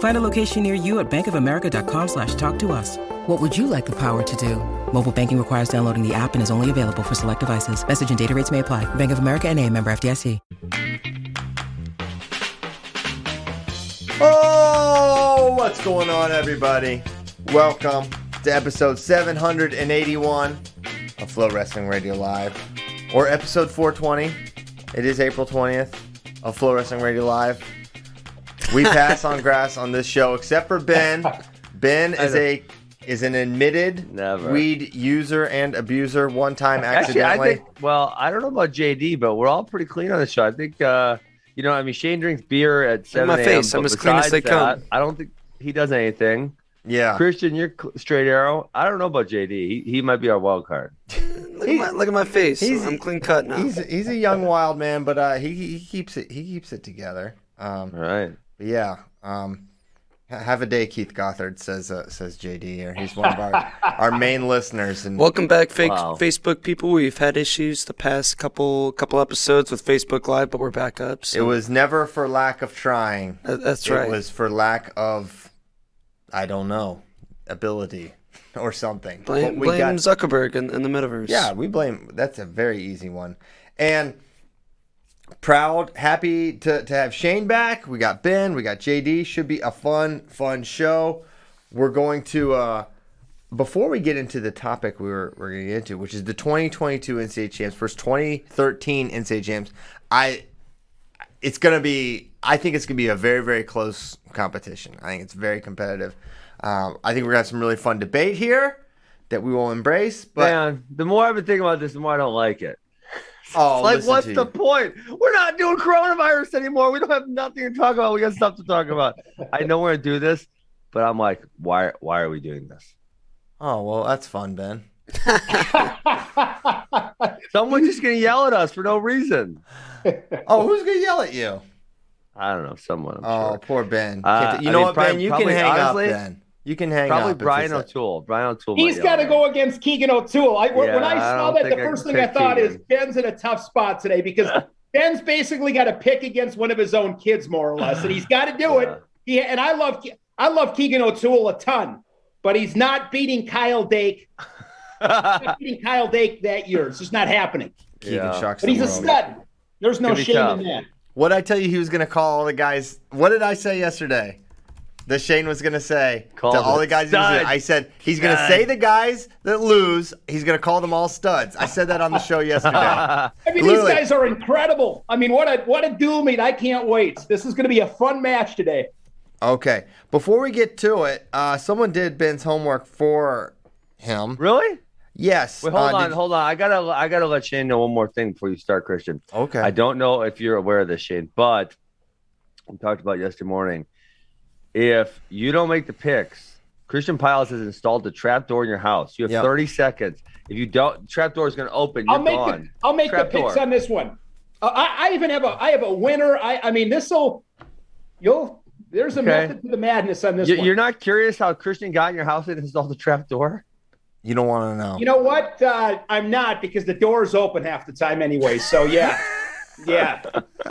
Find a location near you at bankofamerica.com slash talk to us. What would you like the power to do? Mobile banking requires downloading the app and is only available for select devices. Message and data rates may apply. Bank of America and a member FDIC. Oh, what's going on, everybody? Welcome to episode 781 of FloWrestling Radio Live, or episode 420. It is April 20th of FloWrestling Radio Live. We pass on grass on this show, except for Ben. Ben is a is an admitted Never. weed user and abuser. One time Actually, I think. Well, I don't know about JD, but we're all pretty clean on the show. I think. uh You know, I mean, Shane drinks beer at seven my face, I'm as clean as besides they come. that, I don't think he does anything. yeah. Christian, you're cl- straight arrow. I don't know about JD. He, he might be our wild card. Look at, my, look at my face. he's- I'm clean cut now. He's he's a young wild man, but uh, he he keeps it he keeps it together. Um, All right. But yeah. Um, have a day, Keith Gothard says uh, says JD here. He's one of our our main listeners, and Welcome back, fake Wow. Facebook people. We've had issues the past couple couple episodes with Facebook Live, but we're back up. it was never for lack of trying. that- that's right. it was for lack of, I don't know, ability or something. blame we blame got- Zuckerberg and, and the metaverse. Yeah, we blame. That's a very easy one, and proud, happy to to have Shane back. We got Ben, we got JD. Should be a fun, fun show. We're going to uh before we get into the topic we were we're going to get into, which is the 2022 NCAA champs versus 2013 NCAA champs. I it's going to be I think it's going to be a very very close competition. I think it's very competitive. Um, I think we're going to have some really fun debate here that we will embrace. But Man, the more I've been thinking about this, the more I don't like it. Oh, like, what's the point? We're not doing coronavirus anymore. We don't have nothing to talk about. We got stuff to talk about. I know we're gonna do this, but I'm like, why? Why are we doing this? Oh well, that's fun, Ben. Someone's just gonna yell at us for no reason. Oh, who's gonna yell at you? I don't know. Someone. I'm Oh, sure. poor Ben. Uh, you I know mean, what, prob- Ben? You can hang honestly, up, Ben. You can hang Probably up. Brian it's a- O'Toole. Brian O'Toole. He's got to go against Keegan O'Toole. I, when Yeah, I I saw don't that, the first can thing I pick thought is Ben's in a tough spot today because Ben's basically got to pick against one of his own kids, more or less, and he's got to do Yeah. it. He, and I love I love Keegan O'Toole a ton, but he's not beating Kyle Dake. beating Kyle Dake that year. It's just not happening. Keegan Yeah. shocks But he's a stud. There's no shame tough. in that. What I tell you, he was gonna call all the guys. What did I say yesterday? That Shane was gonna say Called to all it the guys. he studs. I said he's gonna Studs. say the guys that lose. He's gonna call them all studs. I said that on the show yesterday. I mean, Literally. these guys are incredible. I mean, what a what a duel meet! I can't wait. This is going to be a fun match today. Okay, before we get to it, uh, someone did Ben's homework for him. really? Yes. Wait, hold uh, on, hold on. I gotta, I gotta let Shane know one more thing before you start, Christian. Okay. I don't know if you're aware of this, Shane, but we talked about yesterday morning. If you don't make the picks, Christian Pyles has installed a trap door in your house. You have Yep. 30 seconds. If you don't, trap door is going to open. You're I'll make gone. the I'll make Trap the picks door. on this one. Uh, I, I even have a I have a winner. I I mean, this will you'll there's a Okay. method to the madness on this You, one. you're not curious how Christian got in your house and installed the trap door? You don't want to know. You know what? Uh, I'm not because the door's open half the time anyway. So yeah, yeah.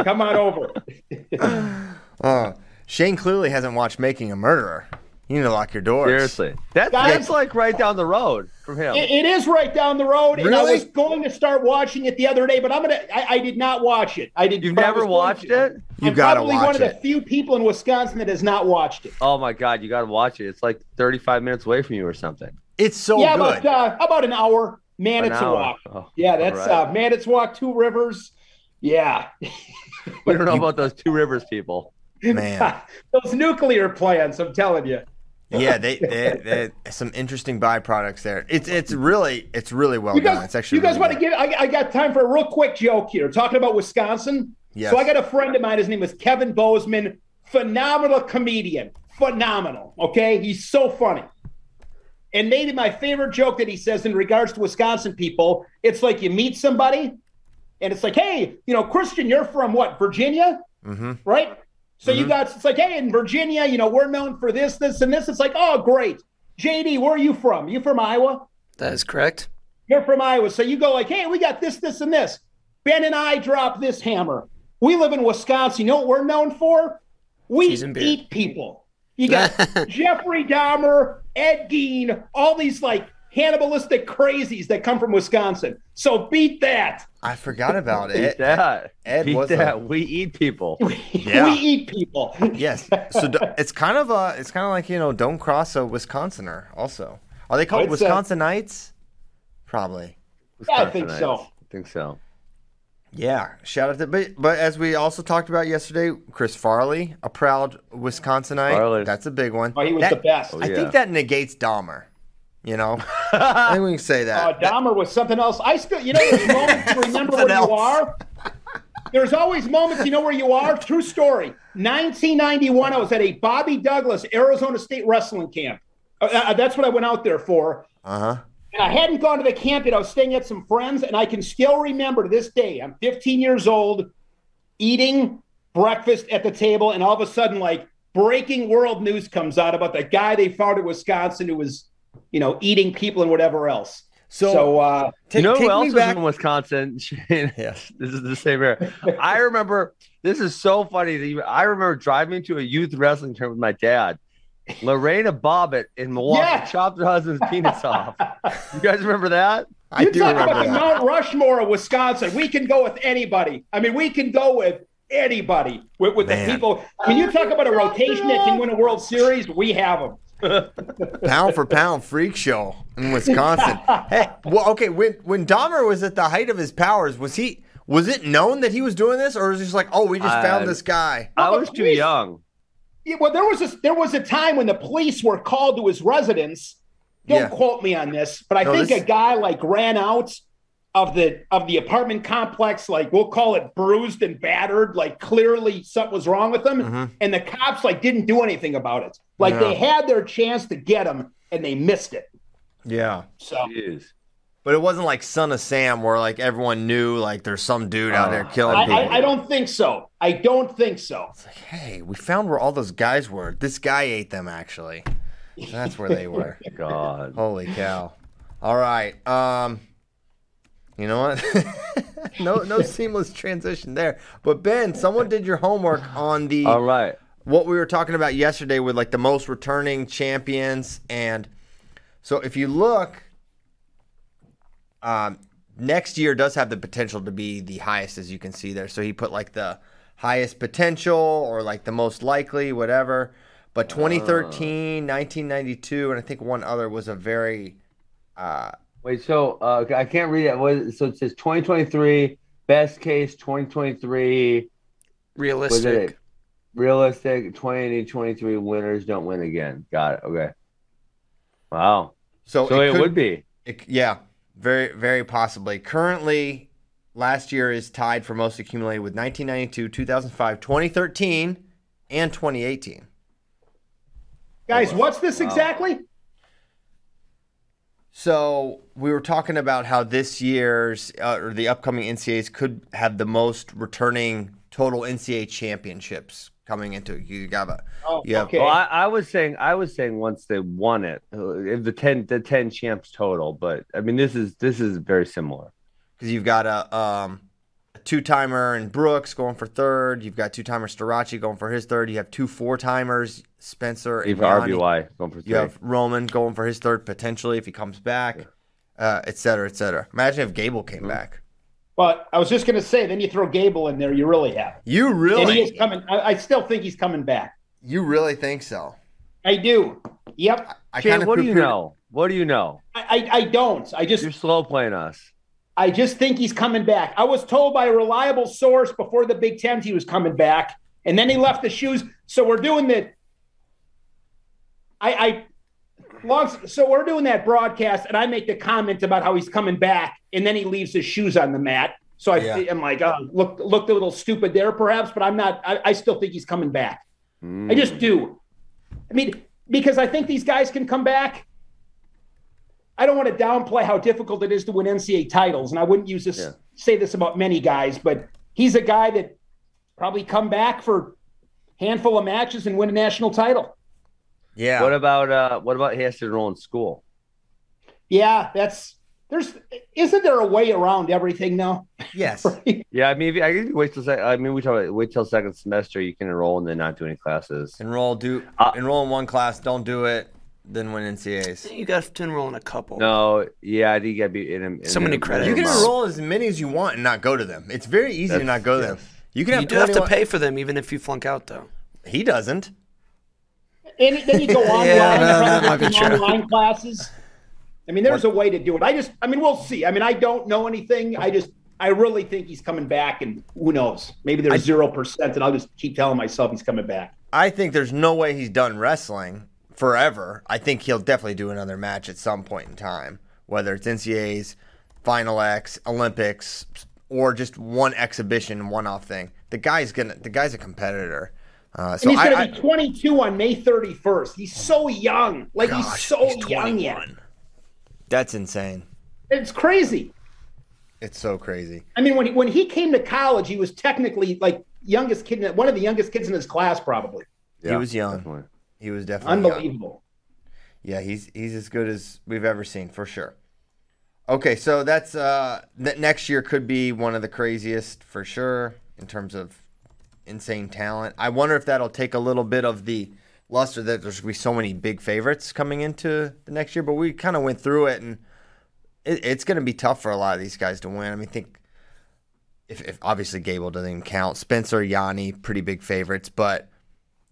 Come on over. Uh, Shane clearly hasn't watched Making a Murderer. You need to lock your doors. Seriously, that, Guys- that's like right down the road from him. It, it is right down the road, and I Really? was going to start watching it the other day, but I'm gonna. I, I did not watch it. I did. You've but I never was going watched to. it? You I'm gotta probably watch one of the it. few people in Wisconsin that has not watched it. Oh my God, you got to watch it. It's like 35 minutes away from you or something. It's so yeah, good. about uh, about an hour. An Manitowoc. hour. Oh, Yeah, that's all right. uh, Manitowoc, Two Rivers. Yeah. We don't know about those two rivers people. Man. Those nuclear plants, I'm telling you. Yeah, they, they, they some interesting byproducts there. It's it's really it's really well You guys, done. It's actually you guys really want to give? I, I got time for a real quick joke here. Talking about Wisconsin. Yes. So I got a friend of mine. His name is Kevin Bozeman. Phenomenal comedian. Phenomenal. Okay, he's so funny. And maybe my favorite joke that he says in regards to Wisconsin people, it's like you meet somebody, and it's like, hey, you know, Christian, you're from what, Virginia, Mm-hmm. right? So you mm-hmm. got it's like, hey, in Virginia, you know, we're known for this, this, and this. It's like, oh, great. JD, where are you from? You from Iowa? That is correct. You're from Iowa. So you go like, hey, we got this, this, and this. Ben and I drop this hammer. We live in Wisconsin. You know what we're known for? We Cheese and beer. eat people. You got Jeffrey Dahmer, Ed Gein, all these like cannibalistic crazies that come from Wisconsin. So beat that. I forgot about Beat it. that. Ed Beat was a- that. We eat people. Yeah. we eat people. Yes. So d- it's kind of uh it's kind of like you know don't cross a Wisconsinner. Also, are they called It's, Wisconsinites? Probably. Yeah, I think so. I think so. Yeah. Shout out to but but as we also talked about yesterday, Chris Farley, a proud Wisconsinite. Farley. That's a big one. Oh, he was That- the best. I yeah. think that negates Dahmer. You know, I think we can say that. Uh, Dahmer was something else. I still, you know, there's moments to remember where Something you are. There's always moments you know where you are. True story. 1991, I was at a Bobby Douglas Arizona State wrestling camp. Uh, uh, that's what I went out there for. Uh huh. And I hadn't gone to the camp yet. I was staying at some friends, and I can still remember to this day. I'm 15 years old, eating breakfast at the table, and all of a sudden, like breaking world news comes out about the guy they found in Wisconsin who was, you know, eating people and whatever else. So, So, uh, take, you know who else me is back. from Wisconsin? Yes. This is the same area. I remember. This is so funny. That you, I remember driving to a youth wrestling tournament with my dad. Lorena Bobbitt in Milwaukee Yeah. chopped her husband's penis off. You guys remember that? I you do talk remember about the that. Mount Rushmore of Wisconsin. We can go with anybody. I mean, we can go with anybody with, with the Man. people. When you talk about a rotation that can win a World Series, we have them. Pound for pound freak show in Wisconsin. hey, well, okay. When when Dahmer was at the height of his powers, was he? Was it known that he was doing this, or was it just like, oh, we just I- found this guy? I but was too please- young. Yeah, well, there was a there was a time when the police were called to his residence. Don't Yeah. quote me on this, but I No, think this- a guy like ran out of the of the apartment complex, like we'll call it bruised and battered, like clearly something was wrong with him, Mhm. and the cops like didn't do anything about it. Like Yeah. they had their chance to get him and they missed it. Yeah, So Jeez. but it wasn't like Son of Sam, where like everyone knew like there's some dude out there killing I, people. I, I don't think so. I don't think so. It's like, hey, we found where all those guys were. This guy ate them actually. That's where they were. God. Holy cow! All right. Um, you know what? no, no seamless transition there. But Ben, someone did your homework on the All right. What we were talking about yesterday with like the most returning champions, and so if you look, um, next year does have the potential to be the highest, as you can see there. So he put like the highest potential or like the most likely, whatever. But 2013, 1992, and I think one other was a very uh, Wait, so uh, I can't read it. What is, so it says 2023, best case 2023, Realistic. It realistic 2023 winners don't win again. Got it. Okay. Wow. so, So it, could- would be. It, yeah, very, very possibly. Currently, last year is tied for most accumulated with 1992, 2005, 2013, and 2018. Guys, what's this exactly? So we were talking about how this year's uh, or the upcoming NCAAs could have the most returning total NCAA championships coming into it. You got a, Oh, Yeah. okay. Well, I, I was saying, I was saying once they won it, uh, the ten, the ten champs total. But I mean, this is this is very similar. because you've got a, um, a two timer and Brooks going for third. You've got two timer Starocci going for his third. You have two four timers, Spencer and Even RBY going for three. You have Roman going for his third potentially if he comes back, uh, et cetera, et cetera. Imagine if Gable came Mm-hmm. back. But I was just going to say, then you throw Gable in there, you really have. it. You And he is coming. I, I still think he's coming back. you really think so? I do. Yep. I Shane, kind of what do you know? What do you know? I, I, I don't. I just You're slow playing us. I just think he's coming back. I was told by a reliable source before the Big Ten he was coming back, and then he left the shoes. So we're doing the. I, I long. So we're doing that broadcast, and I make the comment about how he's coming back, and then he leaves his shoes on the mat. So I, Yeah. am like, oh, look, looked a little stupid there, perhaps, but I'm not. I, I still think he's coming back. I just do. I mean, because I think these guys can come back. I don't want to downplay how difficult it is to win NCAA titles, and I wouldn't use this Yeah. say this about many guys, but he's a guy that probably come back for handful of matches and win a national title. Yeah. What about uh what about he has to enroll in school? Yeah, that's there's isn't there a way around everything now? yes. Yeah, I mean, if you, I guess you wait till sec- I mean, we talk about wait till second semester. You can enroll and then not do any classes. Enroll. Do Uh, enroll in one class. Don't do it. Then win NCAs. You got to enroll in a couple. No, yeah, I think you gotta be in. a- in So many credits. You can enroll as many as you want and not go to them. It's very easy to not go to them. You can have You do have to pay for them, even if you flunk out, though. He doesn't. And then you go online, Yeah, no, that might be true. online classes. I mean, there's a way to do it. I just, I mean, we'll see. I mean, I don't know anything. I just, I really think he's coming back, and who knows? Maybe there's zero percent, and I'll just keep telling myself he's coming back. I think there's no way he's done wrestling forever. I think he'll definitely do another match at some point in time, whether it's NCAAs, Final X, Olympics, or just one exhibition, one-off thing. The guy's gonna. The guy's a competitor. Uh, so and he's going to be 22 on May 31st. He's so young. Like he's so he's young yet. That's insane. It's crazy. It's so crazy. I mean, when he, when he came to college, he was technically like youngest kid, in- one of the youngest kids in his class, probably. Yeah, he was young. definitely. He was definitely young. Unbelievable. Yeah, he's he's as good as we've ever seen for sure. Okay, so that's uh ne- next year could be one of the craziest for sure in terms of insane talent. I wonder if that'll take a little bit of the luster that there's gonna be so many big favorites coming into the next year, but we kind of went through it and it, it's going to be tough for a lot of these guys to win. I mean, think if, if obviously Gable doesn't even count, Spencer, Yianni, pretty big favorites, but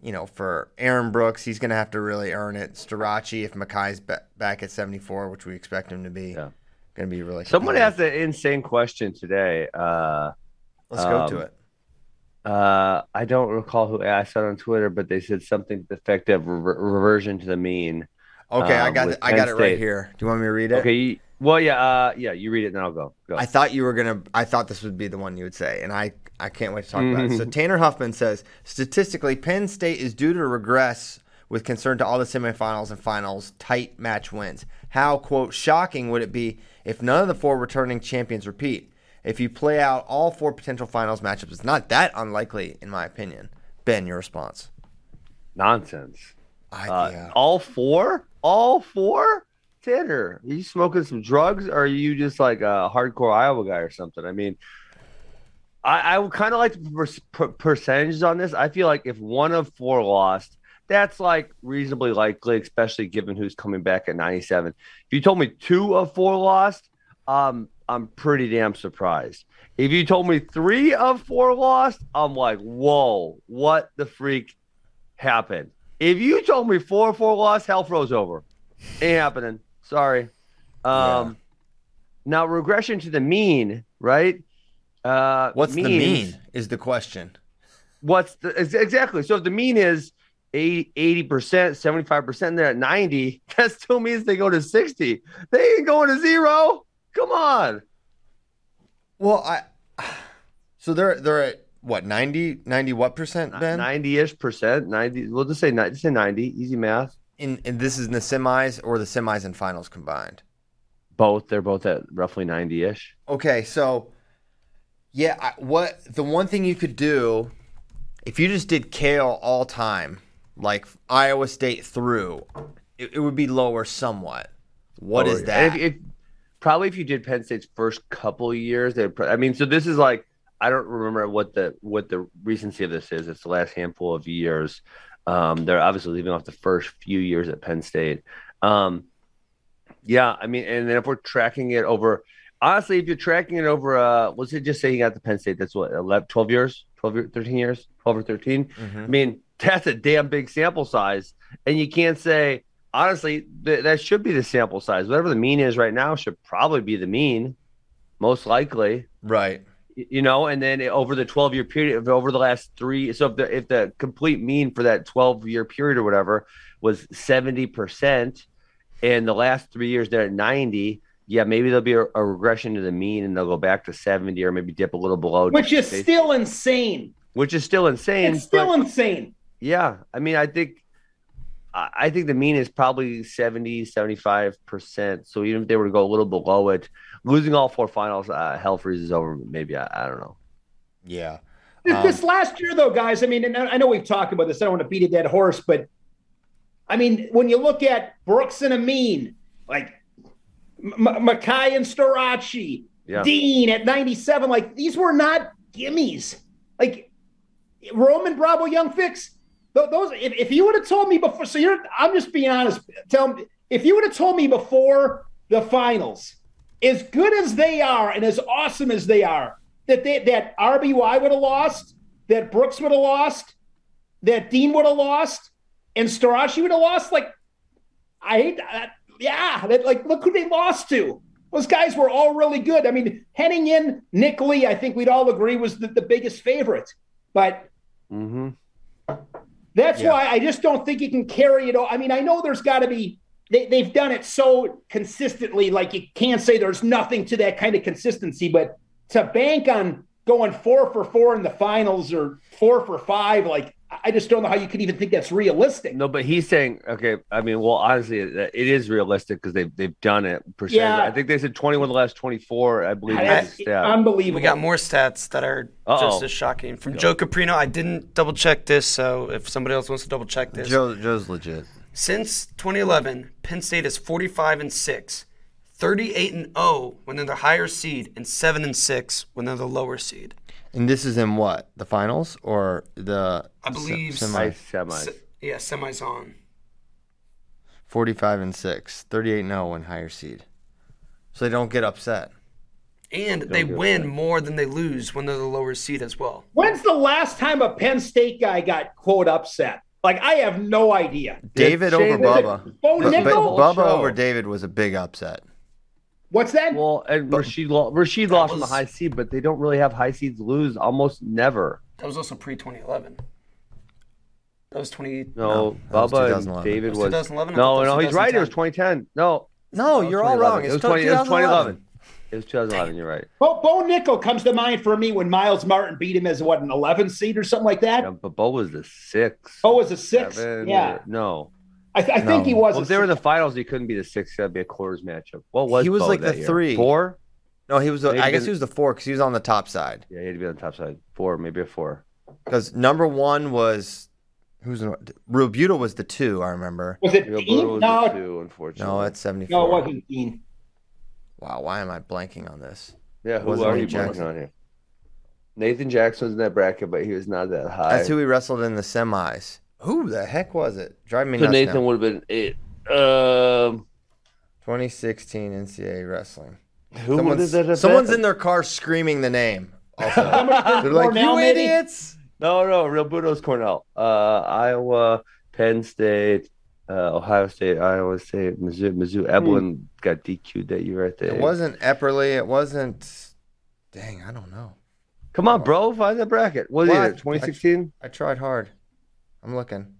you know, for Aaron Brooks, he's going to have to really earn it. Starocci, if Mekhi's ba- back at 74, which we expect him to be, Yeah. going to be really. Someone asked an insane question today. Uh, Let's go um, to it. Uh, I don't recall who asked that on Twitter, but they said something to the effect of rever- reversion to the mean. Okay, I um, got it, I got Penn it right here. Do you want me to read it? Okay, you- well, yeah, uh, yeah, you read it, and I'll go. Go. I thought you were gonna. I thought this would be the one you would say, and I I can't wait to talk about it. So Tanner Huffman says statistically, Penn State is due to regress with concern to all the semifinals and finals tight match wins. How quote shocking would it be if none of the four returning champions repeat? If you play out all four potential finals matchups, it's not that unlikely, in my opinion. Ben, your response? Nonsense. I, Uh, yeah. All four? All four? Tanner, are you smoking some drugs or are you just like a hardcore Iowa guy or something? I mean, I, I would kind of like the per- per- percentages on this. I feel like if one of four lost, that's like reasonably likely, especially given who's coming back at 97. If you told me two of four lost, um, I'm pretty damn surprised. If you told me three of four lost, I'm like, whoa, what the freak happened? If you told me four of four lost, hell froze over. Ain't happening. Sorry. Um, Now regression to the mean, right? Uh, What's the mean? Is the question. What's the exactly? So if the mean is 80 percent, seventy five percent, they're at ninety. That still means they go to sixty. They ain't going to zero. Come on. Well, I. So they're they're at what 90 90 what percent Ben? Ninety ish percent. Ninety. We'll just say ninety. Just say ninety. Easy math. In and this is in the semis or the semis and finals combined. Both. They're both at roughly ninety ish. Okay, so yeah, I, what the one thing you could do if you just did Cael all time, like Iowa State through, it, it would be lower somewhat. What oh, is that? If, if, probably if you did Penn State's first couple years, they. I mean, so this is like I don't remember what the what the recency of this is. It's the last handful of years. Um, they're obviously leaving off the first few years at Penn State. Um, yeah, I mean, and then if we're tracking it over, honestly, if you're tracking it over, uh, let's just say you got the Penn State, that's what 11, 12 years, 12, year- 13 years, 12 or 13. Mm-hmm. I mean, that's a damn big sample size. And you can't say, honestly, th- that should be the sample size. Whatever the mean is right now should probably be the mean. most likely. Right. Y- You know, and then over the 12 year period, over the last three, so if the if the complete mean for that 12 year period or whatever was 70%, and the last three years they're at 90, yeah, maybe there'll be a, a regression to the mean and they'll go back to 70 or maybe dip a little below. Which is still insane. which is still insane. It's still but- insane. Yeah, I mean, I think, I I think the mean is probably 70, 75 percent. So even if they were to go a little below it, losing all four finals, uh, hell freezes over. Maybe I, I don't know. Yeah. This, Um, this last year, though, guys, I mean, and I I know we've talked about this. I don't want to beat a dead horse, but I mean, when you look at Brooks and Amin, like M- M- Mekhi and Starocci, Yeah. Dean at 97, like these were not gimmies. Like Roman Bravo Young Fix, th- those, if, if you would have told me before, so you're, I'm just being honest, tell me, if you would have told me before the finals, as good as they are and as awesome as they are, that they, that RBY would have lost, that Brooks would have lost, that Dean would have lost, and Starocci would have lost. Like, I hate that. Yeah, that like look who they lost to. Those guys were all really good. I mean, heading in, Nick Lee, I think we'd all agree was the, the biggest favorite. But Mm-hmm. That's Yeah. why I just don't think you can carry it. All. I mean, I know there's got to be. They, they've done it so consistently, like you can't say there's nothing to that kind of consistency. But to bank on going four for four in the finals or four for five, like I just don't know how you could even think that's realistic. No, but he's saying, okay. I mean, well, honestly, it, it is realistic because they've they've done it. Percent. Yeah. I think they said 21 of the last 24. I believe. That's is the stat. unbelievable. We got more stats that are Uh-oh. just as shocking. From Joe Caprino, I didn't double check this, so if somebody else wants to double check this. Joe, Joe's legit. Since 2011, Penn State is 45 and 6, 38 and 0 when they're the higher seed, and 7 and 6 when they're the lower seed. And this is in what? The finals or the I believe se- Nice semi? semis. Se- yeah, semis on. 45 and 6. 38 and 0 in higher seed. So they don't get upset. And they get win more than they lose when they're the lower seed as well. When's the last time a Penn State guy got quote upset? Like I have no idea. David Shane- over Was it Bubba. Bo But, but Bubba show. over David was a big upset. What's that? Well, uh, and Rashid, lo- Rashid lost from the high seed, but they don't really have high seeds lose almost never. That was also pre 2011. That was 20. No, that was Bubba and 2011. David was was. 2011? No, no, he's right. It was 2010. 2010. No, No, no, you're all wrong. It was 20. It was 2011. 2011. It was 2011. You're right. Bo, Bo Nickal comes to mind for me when Myles Martin beat him as what an 11 seed or something like that. Yeah, but Bo was the six. Bo was a six. seven, yeah, or- no. I, th- I think he was. Well, if they were in the finals, he couldn't be the six. That'd be a quarters matchup. What was He was Bo like that the year? three. Four? No, he was. A, Maybe I guess been- he was the four because he was on the top side. Yeah, he had to be on the top side. Four, maybe a four. Because number one was who's Realbuto was the two. I remember. was it Real Dean? was No, a two, unfortunately. No, it's seventy four. no, it wasn't Dean. Wow, why am I blanking on this? Yeah, who are you blanking Jackson. on here? Nathan Jackson was in that bracket, but he was not that high. That's who he wrestled in the semis. Who the heck was it? Drive me so nuts. Nathan now. would have been eight. Um, 2016 NCAA wrestling. who Someone's, that have in their car screaming the name. Also, They're like, "You maybe? idiots!" No, no, Realbuto's Cornell. Uh, Iowa, Penn State, uh, Ohio State, Iowa State, Mizzou. Mizzou. Evelyn got DQ'd that year, I think. It wasn't Epperly. It wasn't. Dang, I don't know. Come on, bro, find the bracket. What is it? 2016? I tried hard. I'm looking.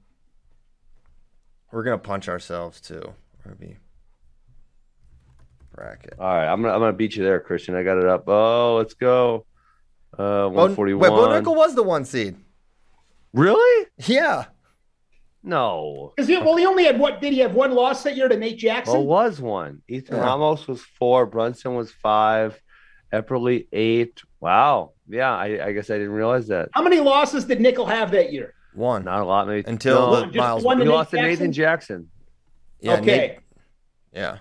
We're gonna punch ourselves too. We're gonna be bracket. All right, I'm gonna I'm gonna beat you there, Christian. I got it up. Oh, let's go. Uh, Bo- 141. Wait, Bo Nickal was the one seed. Really? Yeah. No. Because well, he only had what? Did he have one loss that year to Nate Jackson? Well, was one. Ethan Yeah. Ramos was four. Brunson was five. Epperly eight. Wow. Yeah, I, I guess I didn't realize that. How many losses did Nickal have that year? One. Not a lot, maybe. Until No, Myles. one he to Nate lost to Nathan Jackson? Jackson. Yeah. okay. Nate- yeah.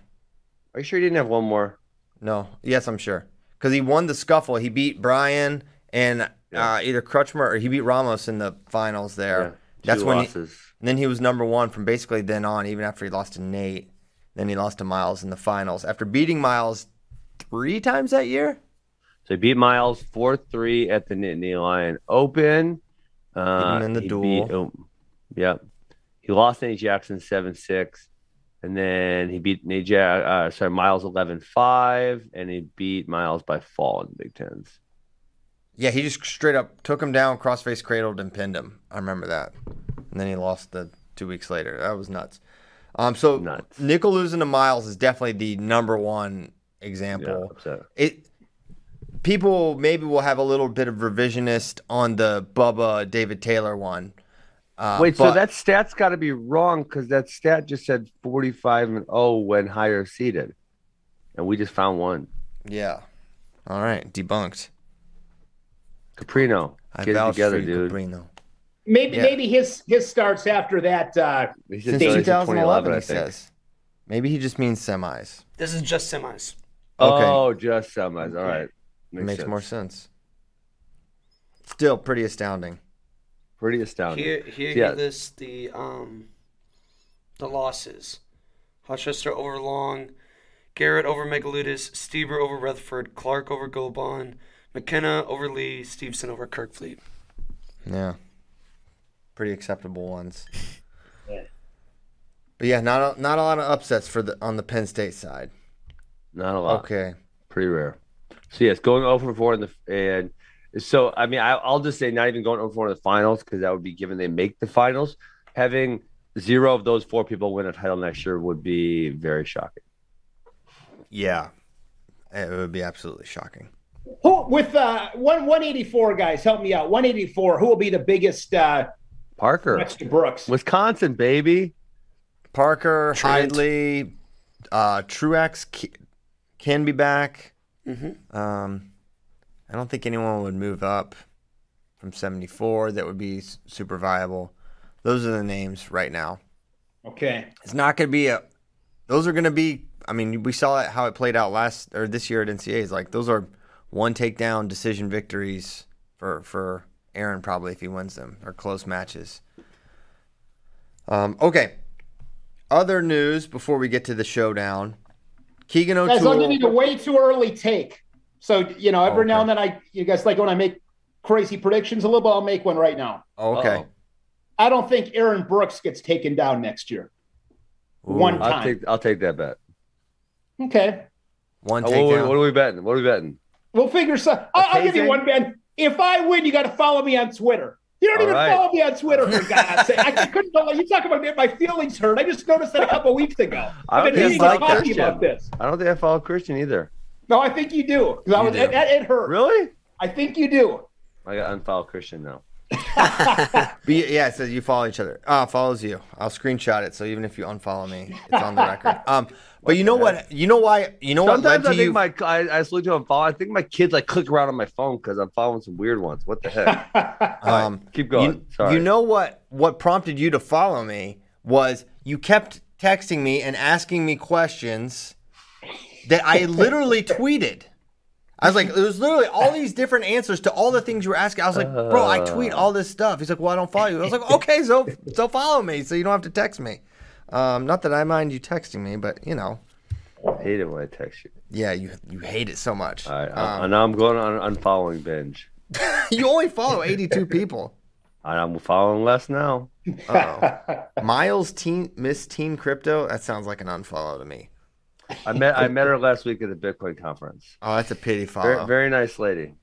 Are you sure he didn't have one more? No. Yes, I'm sure. Because he won the scuffle. He beat Brian and uh, either Crutchmer or he beat Ramos in the finals there. Yeah, That's two when. He, losses. and then he was number one from basically then on, even after he lost to Nate. Then he lost to Myles in the finals after beating Myles three times that year. So he beat Myles 4 3 at the Nittany Lion Open. Uh, him in the duel. Beat, oh, yep. He lost Nate Jackson 7 6. And then he beat Najak, uh, sorry, Myles 11 5, and he beat Myles by fall in the Big Tens. Yeah, he just straight up took him down, crossface cradled, and pinned him. I remember that. And then he lost the two weeks later. That was nuts. Um, so Nuts. Nickal losing to Myles is definitely the number one example. upset. It people maybe will have a little bit of revisionist on the Bubba David Taylor one. Uh, Wait, so that stat's got to be wrong because that stat just said 45 and 0 when higher seeded. And we just found one. yeah. All right, debunked. Caprino. I Get it together, for you, dude. Caprino. Maybe Yeah. maybe his his starts after that. Uh, Since so, he said 2011, he I think. says. Maybe he just means semis. This is just semis. Okay. Oh, just semis. All right. Makes, sense. more sense. Still pretty astounding. Pretty astounding. Here, here Yeah. you list the um, the losses. Hochester over Long, Garrett over Megaludis, Stieber over Retherford, Clark over Gilbon, McKenna over Lee, Stevenson over Kirkfleet. Yeah. Pretty acceptable ones. But yeah, not a, not a lot of upsets for the on the Penn State side. Not a lot. Okay. Pretty rare. So yes, going over four in the and so I mean I, I'll just say not even going over four in the finals because that would be given they make the finals. Having zero of those four people win a title next year would be very shocking. Yeah. It would be absolutely shocking. who with uh, one one eighty four guys? Help me out. One eighty four. Who will be the biggest uh, Parker, next to Brooks? Wisconsin, baby. Parker, Trent. Hidlay, uh, Truex can be back. Mm-hmm. Um, I don't think anyone would move up from 74 that would be super viable. Those are the names right now. Okay. It's not going to be a. Those are going to be. I mean, we saw it, how it played out last or this year at NCAA's. Like those are one takedown decision victories for for Aaron probably if he wins them or close matches. Um, okay. Other news before we get to the showdown. Keegan Guys, I'll give you the O'Toole. way too early take. So you know, every Okay. now and then I you guys like when I make crazy predictions a little bit, I'll make one right now. Oh, okay. Uh-oh. I don't think Aaron Brooks gets taken down next year. One Ooh, I'll time. take I'll take that bet. Okay. one Oh, what, what- takedown. what are we betting? What are we betting? We'll figure some. I'll, I'll give you one, Ben. If I win, you got to follow me on Twitter. You don't All even right. follow me on Twitter for God's sake. I, couldn't. know- You talk about my feelings hurt. I just noticed that a couple weeks ago. I I've been think meaning he's to like talk to you Christian. about this. I don't think I follow Christian either. No, I think you do. You was, do. It, it hurt. Really? I think you do. I got unfollow Christian now. But yeah, it says you follow each other. Ah, follows you. I'll screenshot it. So even if you unfollow me, it's on the record. Um, but you know what? You know why? You know what Sometimes I to think you? my I, I just look to unfollow. I think my kids like click around on my phone because I'm following some weird ones. What the heck? um, Keep going. You, Sorry. you know what? What prompted you to follow me was you kept texting me and asking me questions that I literally tweeted. I was like, it was literally all these different answers to all the things you were asking. I was like, bro, I tweet all this stuff. He's like, well, I don't follow you. I was like, okay, so so follow me, so you don't have to text me. Um, not that I mind you texting me, but you know, I hate it when I text you. yeah, you you hate it so much. All right, Um, and now I'm going on unfollowing binge. you only follow 82 people. And I'm following less now. Miles Teen Miss Teen Crypto. That sounds like an unfollow to me. I met I met her last week at the Bitcoin conference. Oh, that's a pity follow. Very, very nice lady.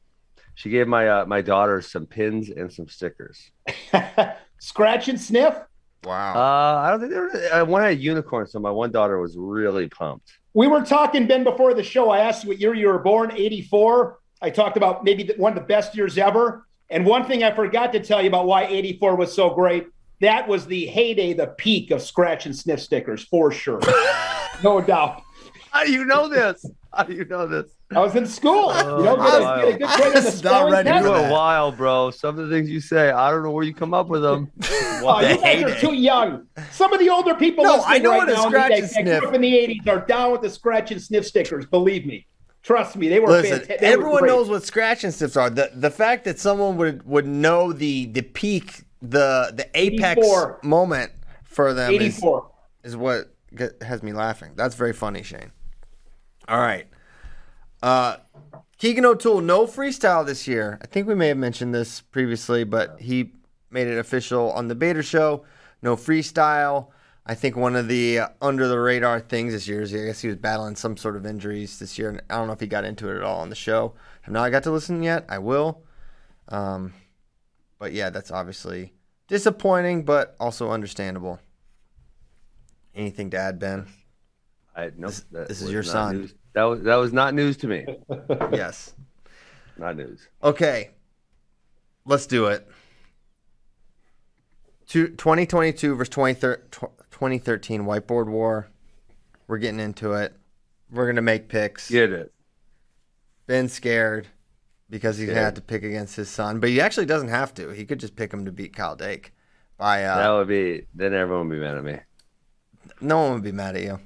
She gave my uh, my daughter some pins and some stickers. Scratch and sniff. wow. Uh, I don't think they were. I one had unicorn, so my one daughter was really pumped. We were talking, Ben, before the show. I asked you what year you were born, 84. I talked about maybe the- one of the best years ever. And one thing I forgot to tell you about why 84 was so great that was the heyday, the peak of scratch and sniff stickers, for sure. no doubt. How do you know this? How do you know this? I was in school. Oh, you know, get a, get a good grade on the I was not spelling ready test. for You that. are wild, bro. Some of the things you say, I don't know where you come up with them. oh, you guys are heyday. too young. Some of the older people No, listening I know right what a now scratch that- and that grew up in the 80s are down with the scratch and sniff stickers. Believe me. Trust me, they were Listen, fantastic. They everyone great. knows what scratch and sniffs are. The the fact that someone would would know the the peak, the the apex 84. moment for them is, 84. is what has me laughing. That's very funny, Shane. All right. Uh, Keegan O'Toole, no freestyle this year. I think we may have mentioned this previously, but he made it official on the Bader Show. No freestyle. I think one of the uh, under the radar things this year is I guess he was battling some sort of injuries this year, and I don't know if he got into it at all on the show. I've not got to listen yet. I will. Um, but yeah, that's obviously disappointing, but also understandable. Anything to add, Ben? I nope, This- this is your son. news. That was that was not news to me. yes. Not news. Okay. Let's do it. Two- 2022 versus 20thir- 2013 whiteboard war. We're getting into it. We're going to make picks. Get it. Ben's scared because he's going to have to pick against his son, but he actually doesn't have to. He could just pick him to beat Kyle Dake. By that uh, would be then everyone would be mad at me. no one would be mad at you.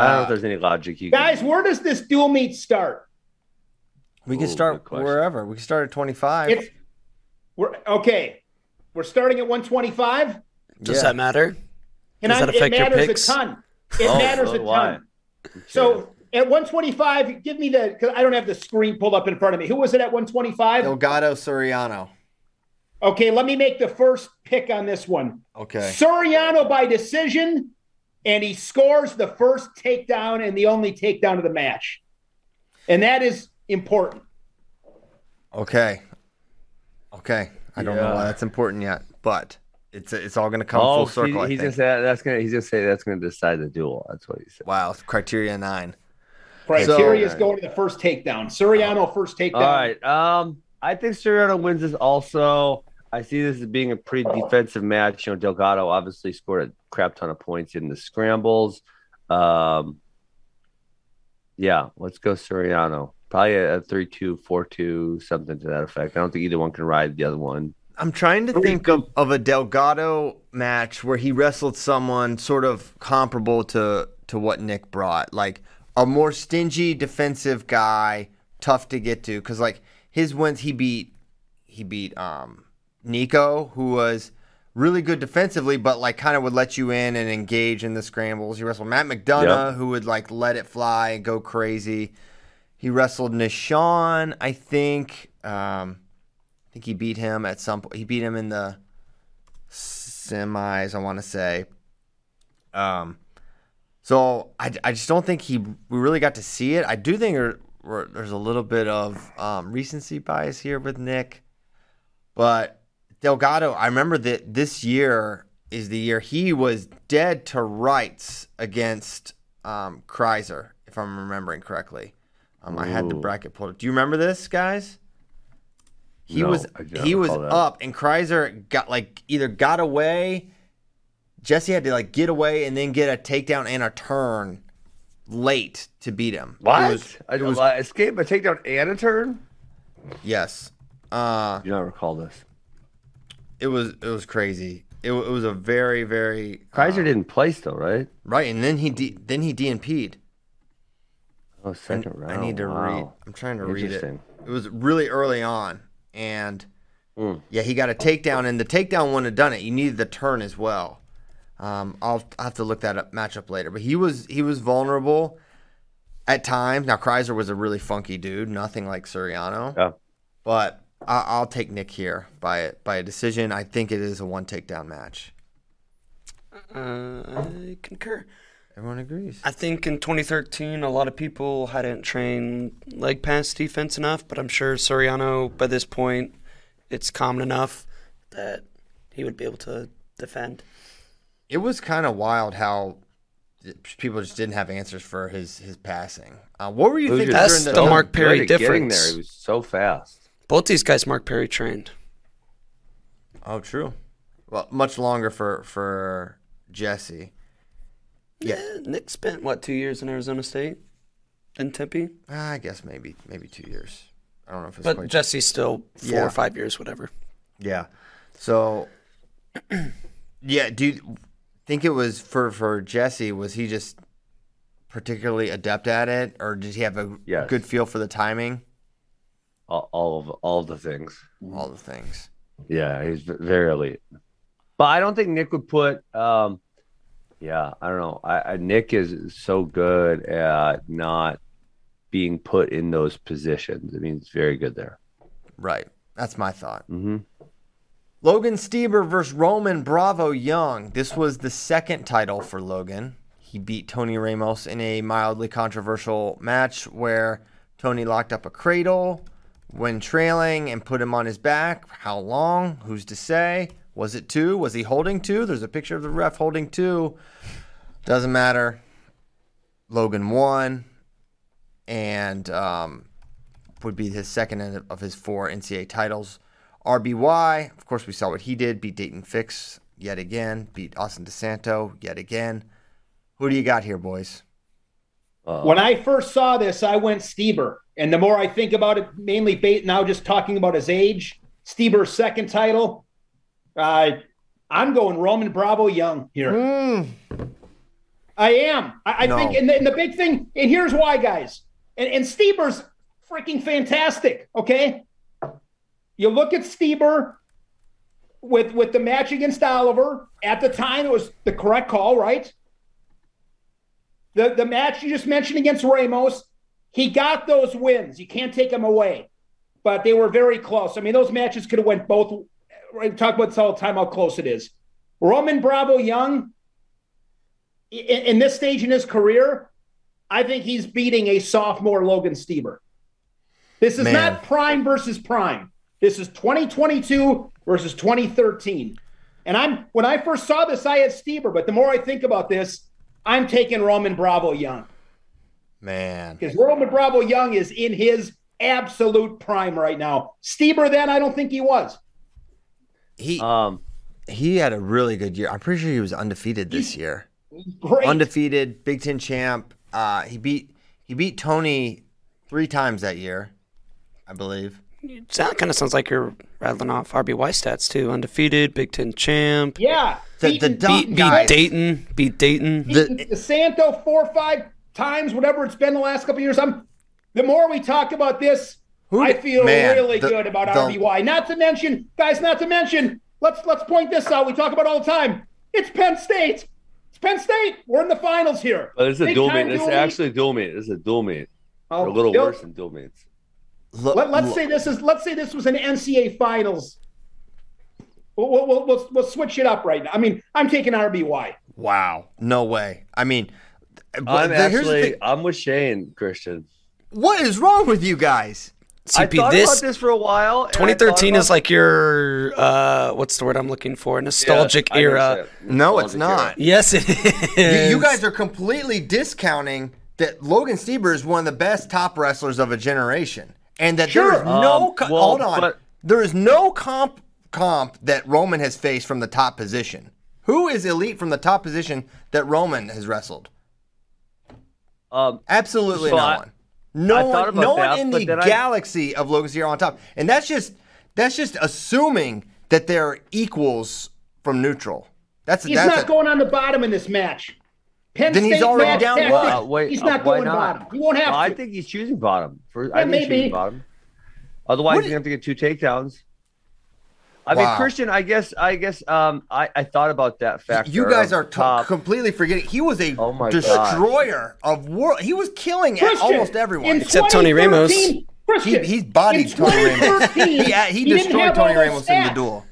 I don't know Uh, if there's any logic you Guys, can. where does this dual meet start? We can Ooh, start wherever. We can start at 25. It's we're okay. We're starting at 125. Does Yeah. that matter? And Does I, that it affect your matters picks? a ton. It Oh, matters a ton. why? So at 125, give me the because I don't have the screen pulled up in front of me. Who was it at 125? Delgado Suriano. Okay, let me make the first pick on this one. Okay. Suriano by decision, and he scores the first takedown and the only takedown of the match. And that is important. Okay. Okay. I don't know why that's important yet, but it's it's all going to come oh, full circle. I he's gonna say that's gonna he's gonna say that's gonna decide the duel. That's what he said. Wow, criteria nine. Criteria is going to the first takedown. Suriano first takedown. All right. Um, I think Suriano wins this also. I see this as being a pretty defensive match. You know, Delgado obviously scored a crap ton of points in the scrambles. Um, yeah, let's go Suriano. Probably a, a 3 2, 4 2, something to that effect. I don't think either one can ride the other one. I'm trying to think of, of a Delgado match where he wrestled someone sort of comparable to to what Nick brought, like a more stingy defensive guy, tough to get to. Because like his wins, he beat he beat um Nico, who was really good defensively, but like kind of would let you in and engage in the scrambles. He wrestled Matt McDonough, who would like let it fly and go crazy. He wrestled Nahshon, I think. Um, I think he beat him at some point. He beat him in the semis, I want to say. Um, so I, I just don't think he we really got to see it. I do think there, there- there's a little bit of um, recency bias here with Nick, but Delgado. I remember that this year is the year he was dead to rights against um, Kreiser, if I'm remembering correctly. Um, I had the bracket pulled. up. Do you remember this, guys? He No, was I do not he was up, and Kreiser got like either got away. Jesse had to like get away and then get a takedown and a turn late to beat him. It What? was- it was- escape a takedown and a turn? yes. Uh, I do not recall this. It was it was crazy. It, it was a very very Kaiser uh, didn't play still, right? right, and then he D, then he DNP'd. Oh, second And round. I need to read. I'm trying to read it. It was really early on, and Mm. yeah, he got a takedown, and the takedown wouldn't have done it. You needed the turn as well. Um, I'll, I'll have to look that up matchup later, but he was he was vulnerable at times. Now Kreiser was a really funky dude, nothing like Suriano, Yeah. but I'll take Nick here by by a decision. I think it is a one takedown match. Uh, I concur. Everyone agrees. I think in 2013, a lot of people hadn't trained leg pass defense enough, but I'm sure Suriano, by this point, it's common enough that he would be able to defend. It was kind of wild how people just didn't have answers for his his passing. Uh, what were you Who's thinking your- That's during the the Mark Perry Good getting difference. There. He was so fast. Both these guys, Mark Perry trained. Oh, true. Well, much longer for for Jesse. Yeah. Yeah, Nick spent what two years in Arizona State, in Tempe, uh, I guess maybe maybe two years. I don't know if it's but quite. Jesse's still four Yeah. or five years, whatever. yeah. So. yeah. Do you think it was for for Jesse? Was he just particularly adept at it, or did he have a Yes. good feel for the timing? All, all of all of the things. All the things. Yeah, he's very elite. But I don't think Nick would put. Um, yeah, I don't know. I, I Nick is so good at not being put in those positions. I mean, he's very good there. Right. That's my thought. hmm Logan Stieber versus Roman Bravo Young. This was the second title for Logan. He beat Tony Ramos in a mildly controversial match where Tony locked up a cradle when trailing and put him on his back. How long? Who's to say? Was it two? Was he holding two? There's a picture of the ref holding two. Doesn't matter. Logan won and um, would be his second of his four NCAA titles. RBY, of course, we saw what he did. Beat Daton Fix yet again. Beat Austin DeSanto yet again. Who do you got here, boys? Uh, when I first saw this, I went Stieber. And the more I think about it, mainly bait now just talking about his age, Stieber's second title. Uh, I'm going Roman Bravo Young here. Mm. I am. I, I no. think, and the, and the, big thing, and here's why, guys. And, and Stieber's freaking fantastic. Okay, you look at Stieber with with the match against Oliver. At the time, it was the correct call, right? The the match you just mentioned against Ramos, he got those wins. You can't take them away, but they were very close. I mean, those matches could have went both. Right, talk about this all the time how close it is. Roman Bravo Young, in, in this stage in his career, I think he's beating a sophomore Logan Stieber. This is Man. not prime versus prime. This is 2022 versus 2013. And I'm when I first saw this, I had Stieber, but the more I think about this, I'm taking Roman Bravo Young. Man. Because Roman Bravo Young is in his absolute prime right now. Stieber, then I don't think he was. He um he had a really good year. I'm pretty sure he was undefeated this year. Great. Undefeated, Big Ten champ. Uh he beat he beat Tony three times that year, I believe. So that kind of sounds like you're rattling off RBY stats too. Undefeated, Big Ten champ. Yeah, the, the beat, beat Daton, beat Daton. The, DeSanto four or five times, whatever it's been the last couple years. I'm. The more we talk about this, who, I feel man, really the, good about RBY. Not to mention, guys. Not to mention, let's let's point this out. We talk about all the time. It's Penn State. It's Penn State. We're in the finals here. Oh, this is a dual meet. This is actually a dual meet. This is a dual meet. Oh, a little worse than dual meets. Look, Let, us say this is let's say this was an NCAA finals. We'll, we'll, we'll, we'll, switch it up right now. I mean, I'm taking RBY. Wow, no way. I mean, I'm actually I'm with Shane Christian. What is wrong with you guys? CP, I thought this, about this for a while. 2013 is like your uh, what's the word I'm looking for? Nostalgic yeah, era. No, it's not. Era. Yes, it is. You, you guys are completely discounting that Logan Stieber is one of the best top wrestlers of a generation and that sure. there is no um, well, hold on, but, there is no comp comp that Roman has faced from the top position. Who is elite from the top position that Roman has wrestled? Um, Absolutely so no I, one. No one, no that, one in the galaxy I, of Logan Sierra on top, and that's just that's just assuming that they're equals from neutral. That's he's that's not a, going on the bottom in this match. Penn then State he's already down one. wait, he's not uh, going not? bottom. He won't have to. I think he's choosing bottom. For, yeah, I think maybe. he's bottom. Otherwise, what he's gonna have to get two takedowns. I wow. mean, Christian, I guess, I guess, um, I, I thought about that factor. You guys are t- completely forgetting. He was a oh destroyer gosh. of world. He was killing almost everyone except Tony Ramos. He, he's bodied Tony Ramos. he, he, he destroyed Tony Ramos stats. in the duel.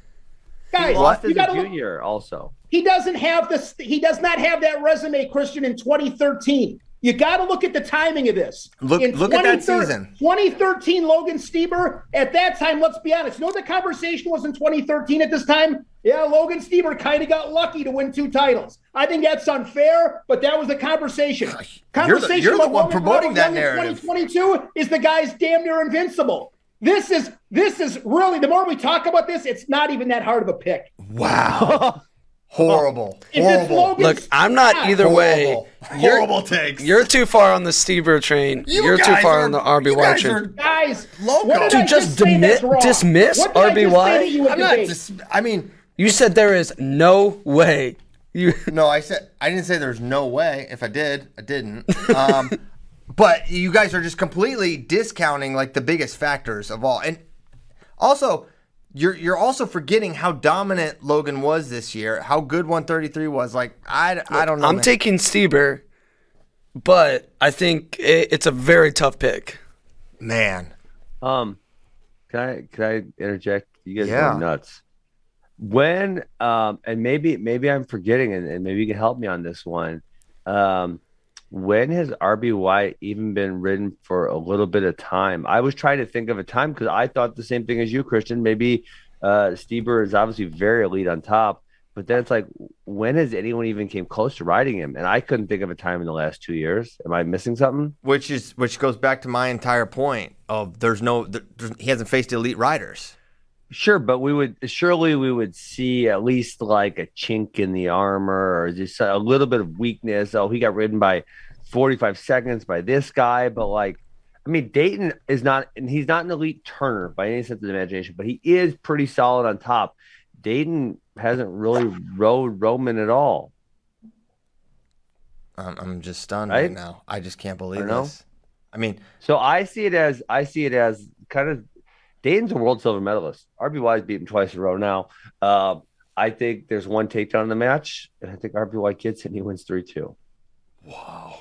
Guys, he lost as a junior look. also. He doesn't have this. He does not have that resume, Christian, in 2013. You got to look at the timing of this. Look, in look at that season. 2013, Logan Stieber. At that time, let's be honest. You know the conversation was in 2013 at this time? Yeah, Logan Stieber kind of got lucky to win two titles. I think that's unfair, but that was the conversation. Conversation you're the, you're the one promoting that narrative. 2022 is the guy's damn near invincible. This is this is really the more we talk about this, it's not even that hard of a pick. Wow. Horrible. Horrible. Look, I'm not either Horrible. way. Horrible you're, takes. You're too far on the Stieber train. You are too far are, on the RBY train. Are, guys, loco. To just, dimi- dismiss RBY? I'm not. Dis- I mean, you said there is no way. You no, I said I didn't say there's no way. If I did, I didn't. Um, but you guys are just completely discounting like the biggest factors of all, and also you're you're also forgetting how dominant Logan was this year. How good 133 was. Like I, I don't know. I'm man. taking Stieber, but I think it, it's a very tough pick. Man, um, can I can I interject? You guys yeah. are nuts. When um, and maybe maybe I'm forgetting, and, and maybe you can help me on this one. Um, when has RBY even been ridden for a little bit of time? I was trying to think of a time because I thought the same thing as you, Christian. Maybe uh, Stieber is obviously very elite on top, but then it's like, when has anyone even came close to riding him? And I couldn't think of a time in the last two years. Am I missing something? Which is which goes back to my entire point of there's no there, he hasn't faced elite riders. Sure, but we would surely we would see at least like a chink in the armor or just a little bit of weakness. Oh, he got ridden by 45 seconds by this guy, but like I mean, Daton is not, and he's not an elite turner by any sense of the imagination, but he is pretty solid on top. Daton hasn't really rode Roman at all. I'm, I'm just stunned right? right? now. I just can't believe I this. I mean, so I see it as I see it as kind of Daton's a world silver medalist. RBY's beat him twice in a row now. Uh, I think there's one takedown in the match, and I think RBY gets it and he wins 3 2. Wow.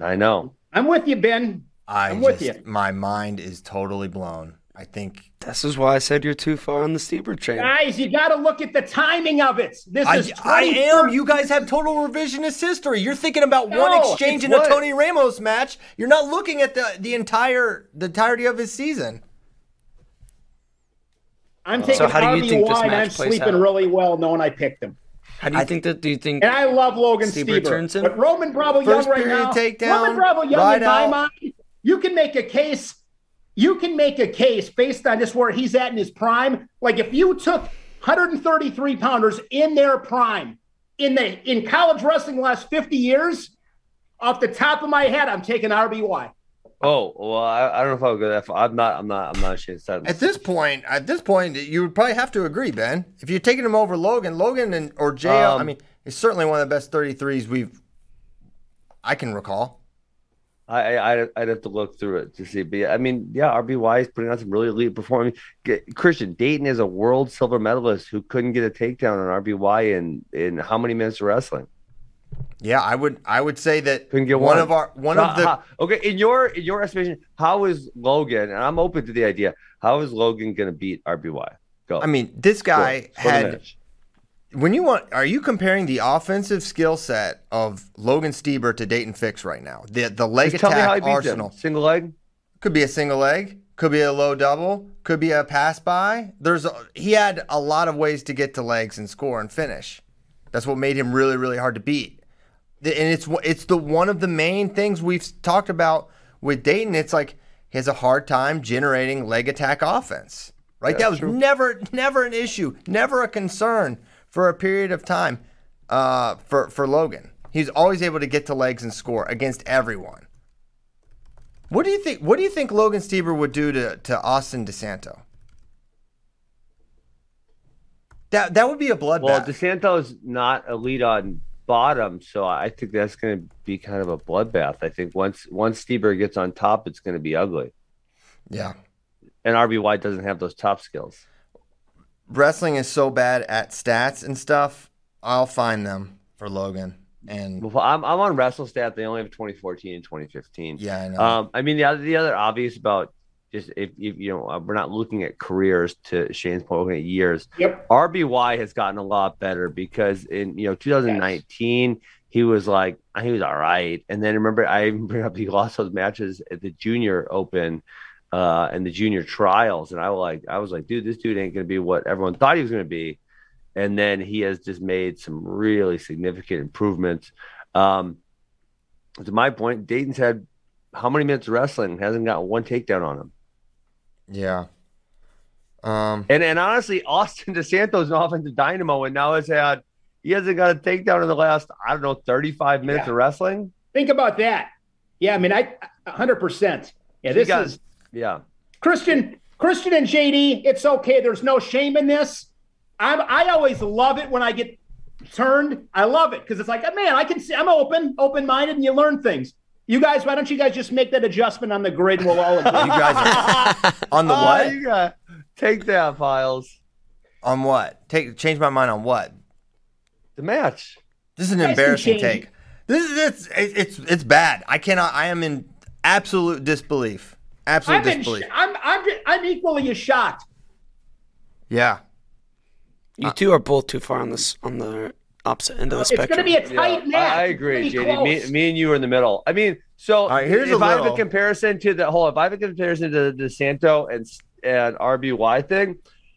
I know. I'm with you, Ben. I am with you. My mind is totally blown. I think this is why I said you're too far on the Stieber train. Guys, you got to look at the timing of it. This I, is I am. You guys have total revisionist history. You're thinking about no, one exchange in what? a Tony Ramos match. You're not looking at the the entire the entirety of his season. I'm taking so how do you think this match and I'm sleeping out? really well knowing I picked him. How do you I, think that? Do you think? And I love Logan Stieber, Stieber but Roman Bravo Young right now. Takedown, Roman Bravo Young in my mind. You can make a case. You can make a case based on just where he's at in his prime. Like if you took 133 pounders in their prime in the in college wrestling the last 50 years, off the top of my head, I'm taking RBY. Oh well, I, I, don't know if I would go that far. I'm not. I'm not. I'm not ashamed. At this point, at this point, you would probably have to agree, Ben. If you're taking him over Logan, Logan and or JL, um, I mean, it's certainly one of the best 33s we've I can recall. I, I I'd have to look through it to see, but I mean, yeah, RBY is putting on some really elite performance. Christian Daton is a world silver medalist who couldn't get a takedown on RBY in in how many minutes of wrestling? Yeah, I would I would say that Couldn't get one, one of our one of the okay in your in your estimation, how is Logan? And I'm open to the idea. How is Logan going to beat RBY? Go. I mean, this guy had. When you want, are you comparing the offensive skill set of Logan Stieber to Daton Fix right now? The the leg Just attack arsenal. Single leg. Could be a single leg. Could be a low double. Could be a pass by. There's a, he had a lot of ways to get to legs and score and finish. That's what made him really really hard to beat and it's it's the one of the main things we've talked about with Daton. It's like he has a hard time generating leg attack offense. Right, yeah, that was true. never never an issue, never a concern for a period of time uh, for for Logan. He's always able to get to legs and score against everyone. What do you think? What do you think Logan Stieber would do to to Austin DeSanto? That that would be a bloodbath. Well, DeSanto's not elite on bottom, so I think that's going to be kind of a bloodbath. I think once once Stieber gets on top, it's going to be ugly. Yeah, and RBY doesn't have those top skills. Wrestling is so bad at stats and stuff. I'll find them for Logan. And well, I'm I'm on WrestleStat. They only have 2014 and 2015. Yeah, I know. Um, I mean the other the other obvious about just if, if you know uh, we're not looking at careers to Shane's point, looking at years. Yep. RBY has gotten a lot better because in you know 2019 yes. he was like he was all right, and then remember I even bring up he lost those matches at the Junior Open. Uh, and the junior trials, and I was like, I was like, dude, this dude ain't gonna be what everyone thought he was gonna be, and then he has just made some really significant improvements. Um, to my point, Daton's had how many minutes of wrestling hasn't got one takedown on him. Yeah. Um, and and honestly, Austin DeSanto's an offensive dynamo, and now has had he hasn't got a takedown in the last I don't know thirty five minutes yeah. of wrestling. Think about that. Yeah, I mean, I hundred percent. Yeah, this got, is yeah. Christian, Christian and JD, it's okay. There's no shame in this. I I always love it when I get turned. I love it because it's like, man, I can see. I'm open, open minded, and you learn things. You guys, why don't you guys just make that adjustment on the grid? And we'll all agree. you guys are, on the what? Uh, you got takedown files. On what? Take change my mind on what? The match. This is an embarrassing take. This is it's it's it's bad. I cannot. I am in absolute disbelief. Absolute I'm disbelief. In, I'm I'm I'm equally as shocked. Yeah. You two are both too far on this on the opposite end of the It's spectrum. going to be a tight Yeah, match. I, I It's gonna agree, be JD. Me, close. me and you are in the middle. I mean, so right, here's a if I have a comparison to the whole, if I have a comparison to the DeSanto and and RBY thing,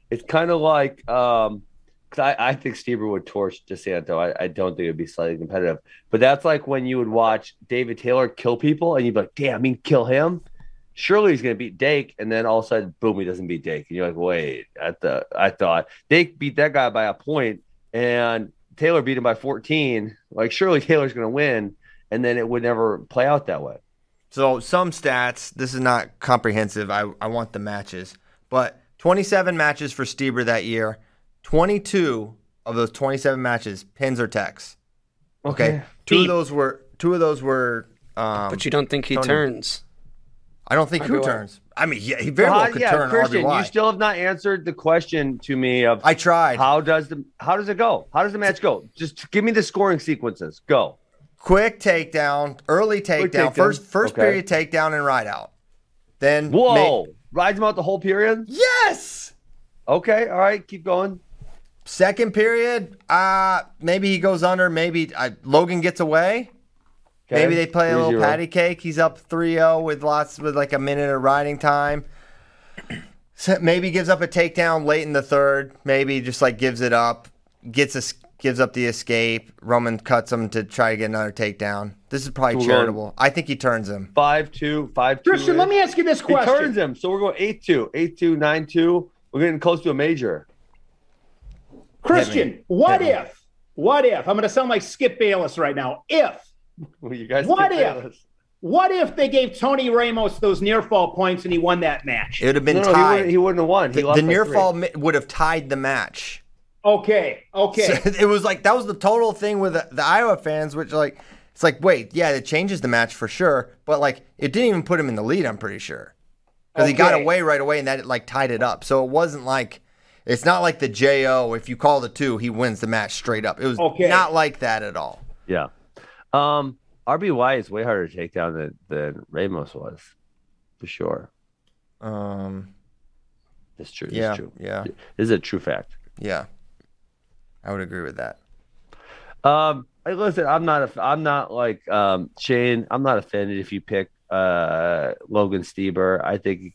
it's kind of like um, because I, I think Stieber would torch DeSanto. I, I don't think it would be slightly competitive, but that's like when you would watch David Taylor kill people and you'd be like, damn, I mean, kill him. Surely he's going to beat Dake, and then all of a sudden, boom, he doesn't beat Dake, and you're like, wait, I thought I thought Dake beat that guy by a point, and Taylor beat him by 14. Like, surely Taylor's going to win, and then it would never play out that way. So some stats. This is not comprehensive. I, I want the matches, but 27 matches for Stieber that year. 22 of those 27 matches pins or techs. Okay, two Deep. of those were two of those were. Um, but you don't think he Tony. turns? I don't think who turns. I mean, yeah, he very Well, well how- could yeah, turn Christian, RBY. you still have not answered the question to me of I tried. how does the how does it go? How does the match go? Just give me the scoring sequences. Go. Quick takedown, early takedown, takedown. first first Okay. period takedown and ride out. Then Whoa! Rides him out the whole period. yes. Okay, all right, keep going. Second period, uh maybe he goes under. Maybe uh, Logan gets away. Okay. Maybe they play a little 3-0. patty cake. He's up 3-0 with lots with like a minute of riding time. So maybe gives up a takedown late in the third. Maybe just like gives it up, gets a gives up the escape. Roman cuts him to try to get another takedown. This is probably We're going- charitable. I think he turns him. Five two, five two. Christian, let me ask you this question. He turns him, so we're going eight two, eight two, nine two. We're getting close to a major. Christian, what if? What if? I'm going to sound like Skip Bayless right now. If Well, you guys. What if? say what if they gave Tony Ramos those near fall points and he won that match? It would have been No, no, he, tied. wouldn't, he wouldn't have won. He the lost the near three. fall would have tied the match. Okay, okay. So it was like that was the total thing with the, the Iowa fans, which like it's like wait, yeah, it changes the match for sure, but like it didn't even put him in the lead. I'm pretty sure because he got away right away, and that like tied it up. So it wasn't like it's not like the Jo. If you call the two, he wins the match straight up. It was Okay. not like that at all. Yeah. Um, RBY is way harder to take down than, than Ramos was, for sure. Um, That's true. yeah, true. yeah, This is a true fact. yeah. I would agree with that. Um, listen, I'm not a, I'm not like um Shane. I'm not offended if you pick uh Logan Stieber. I think,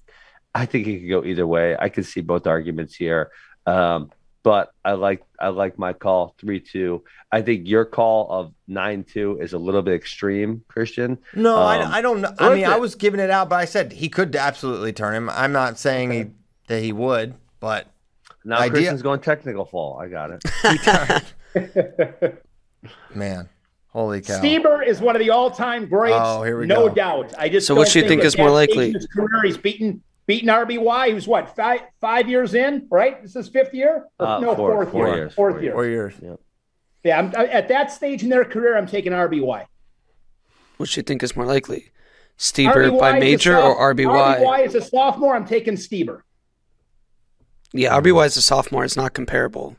I think it could go either way. I can see both arguments here. Um, but I like I like my call three two. I think your call of nine two is a little bit extreme, Christian. No, Um, I, I don't know. I mean, I was giving it out, but I said he could absolutely turn him. I'm not saying he, that he would, but Now Idea- Christian's going technical fall. I got it. man, holy cow! Stieber is one of the all-time greats. Oh, here we no go. doubt. I just So what don't do you think at is more likely? His career, he's beaten beaten RBY. He was what five five years in, right? This is fifth year. Or, Uh, no, four- fourth four year. years, Fourth four year. Four years. Yeah, I'm, at that stage in their career, I'm taking RBY. Which you think is more likely? Stieber RBY by major soph- or RBY? RBY is a sophomore. I'm taking Stieber. Yeah, RBY is a sophomore. It's not comparable.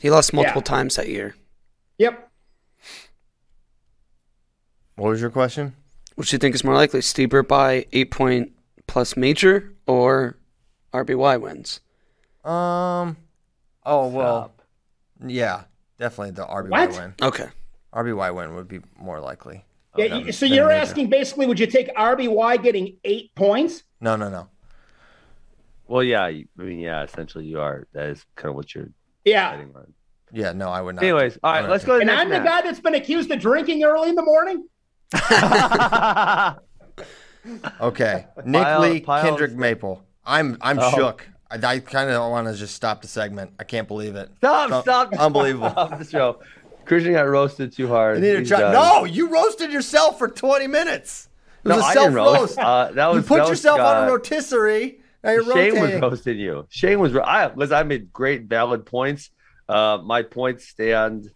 He lost multiple Yeah. times that year. Yep. What was your question? Which do you think is more likely? Stieber by eight point plus major or RBY wins? Um. Oh well. Yeah, definitely the RBY What? win. Okay. RBY win would be more likely. Yeah, than- so than you're major. asking basically, would you take RBY getting eight points? No, no, no. Well, yeah. I mean, yeah. Essentially, you are. That is kind of what you're Yeah. Yeah, no, I would not. Anyways, all right. Let's go And I'm next the guy that's been accused of drinking early in the morning. Okay, Nick Pile- Lee, pile- Kendric Maple. I'm I'm Oh. shook. I, I kind of want to just stop the segment. I can't believe it. Stop! Stop! Unbelievable. Stop the show. Christian got roasted too hard. I need to He's try. done. No, you roasted yourself for 20 minutes. It was No, a I self didn't roast. roast. Uh, that you was put that was, yourself on a uh, rotisserie. Now you're Shane was rotating. roasting you. Shane was. I listen. I made great valid points. Uh, my points stand.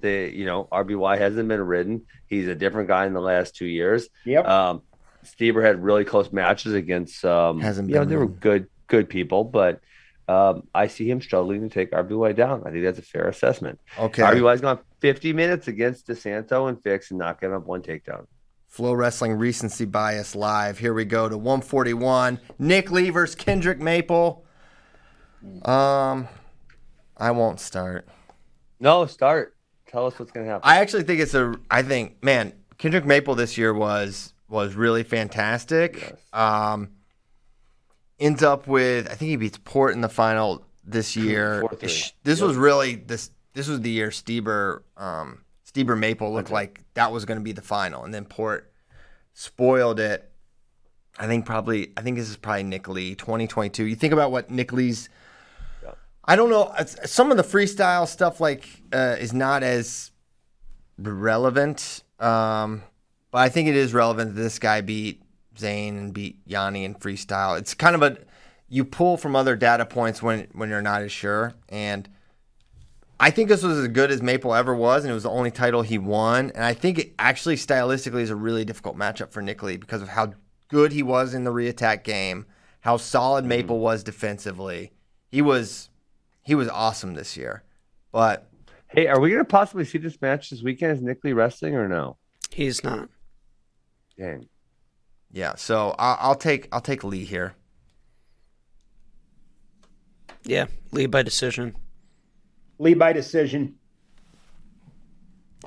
The you know RBY hasn't been ridden. He's a different guy in the last two years. Yep. Um, Stieber had really close matches against. Um, Hasn't you know they were good good people, but um, I see him struggling to take RBY down. I think that's a fair assessment. Okay. RBY's gone 50 minutes against DeSanto and Fix and not getting up one takedown. FloWrestling Recency Bias Live. Here we go to 141. Nick Lee versus Kendric Maple. Um, I won't start. No, start. Tell us what's gonna happen. I actually think it's a. I think, man, Kendric Maple this year was was really fantastic. Yes. Um, ends up with I think he beats Port in the final this year. 4-3. Sh- This was really this. This was the year Stieber, um, Stieber Maple looked like that was going to be the final, and then Port spoiled it. I think probably. I think this is probably Nick Lee, 2022. You think about what Nick Lee's. I don't know. Some of the freestyle stuff like uh, is not as relevant, um, but I think it is relevant that this guy beat Zain and beat Yianni in freestyle. It's kind of a you pull from other data points when when you're not as sure, and I think this was as good as Maple ever was, and it was the only title he won. And I think it actually stylistically is a really difficult matchup for Nick Lee because of how good he was in the reattack game, how solid mm-hmm. Maple was defensively. He was he was awesome this year, but hey, are we gonna possibly see this match this weekend? Is Nick Lee wrestling or no? He's not. Dang. yeah. So I'll, I'll take I'll take Lee here. Yeah, lead by decision. Lead by decision.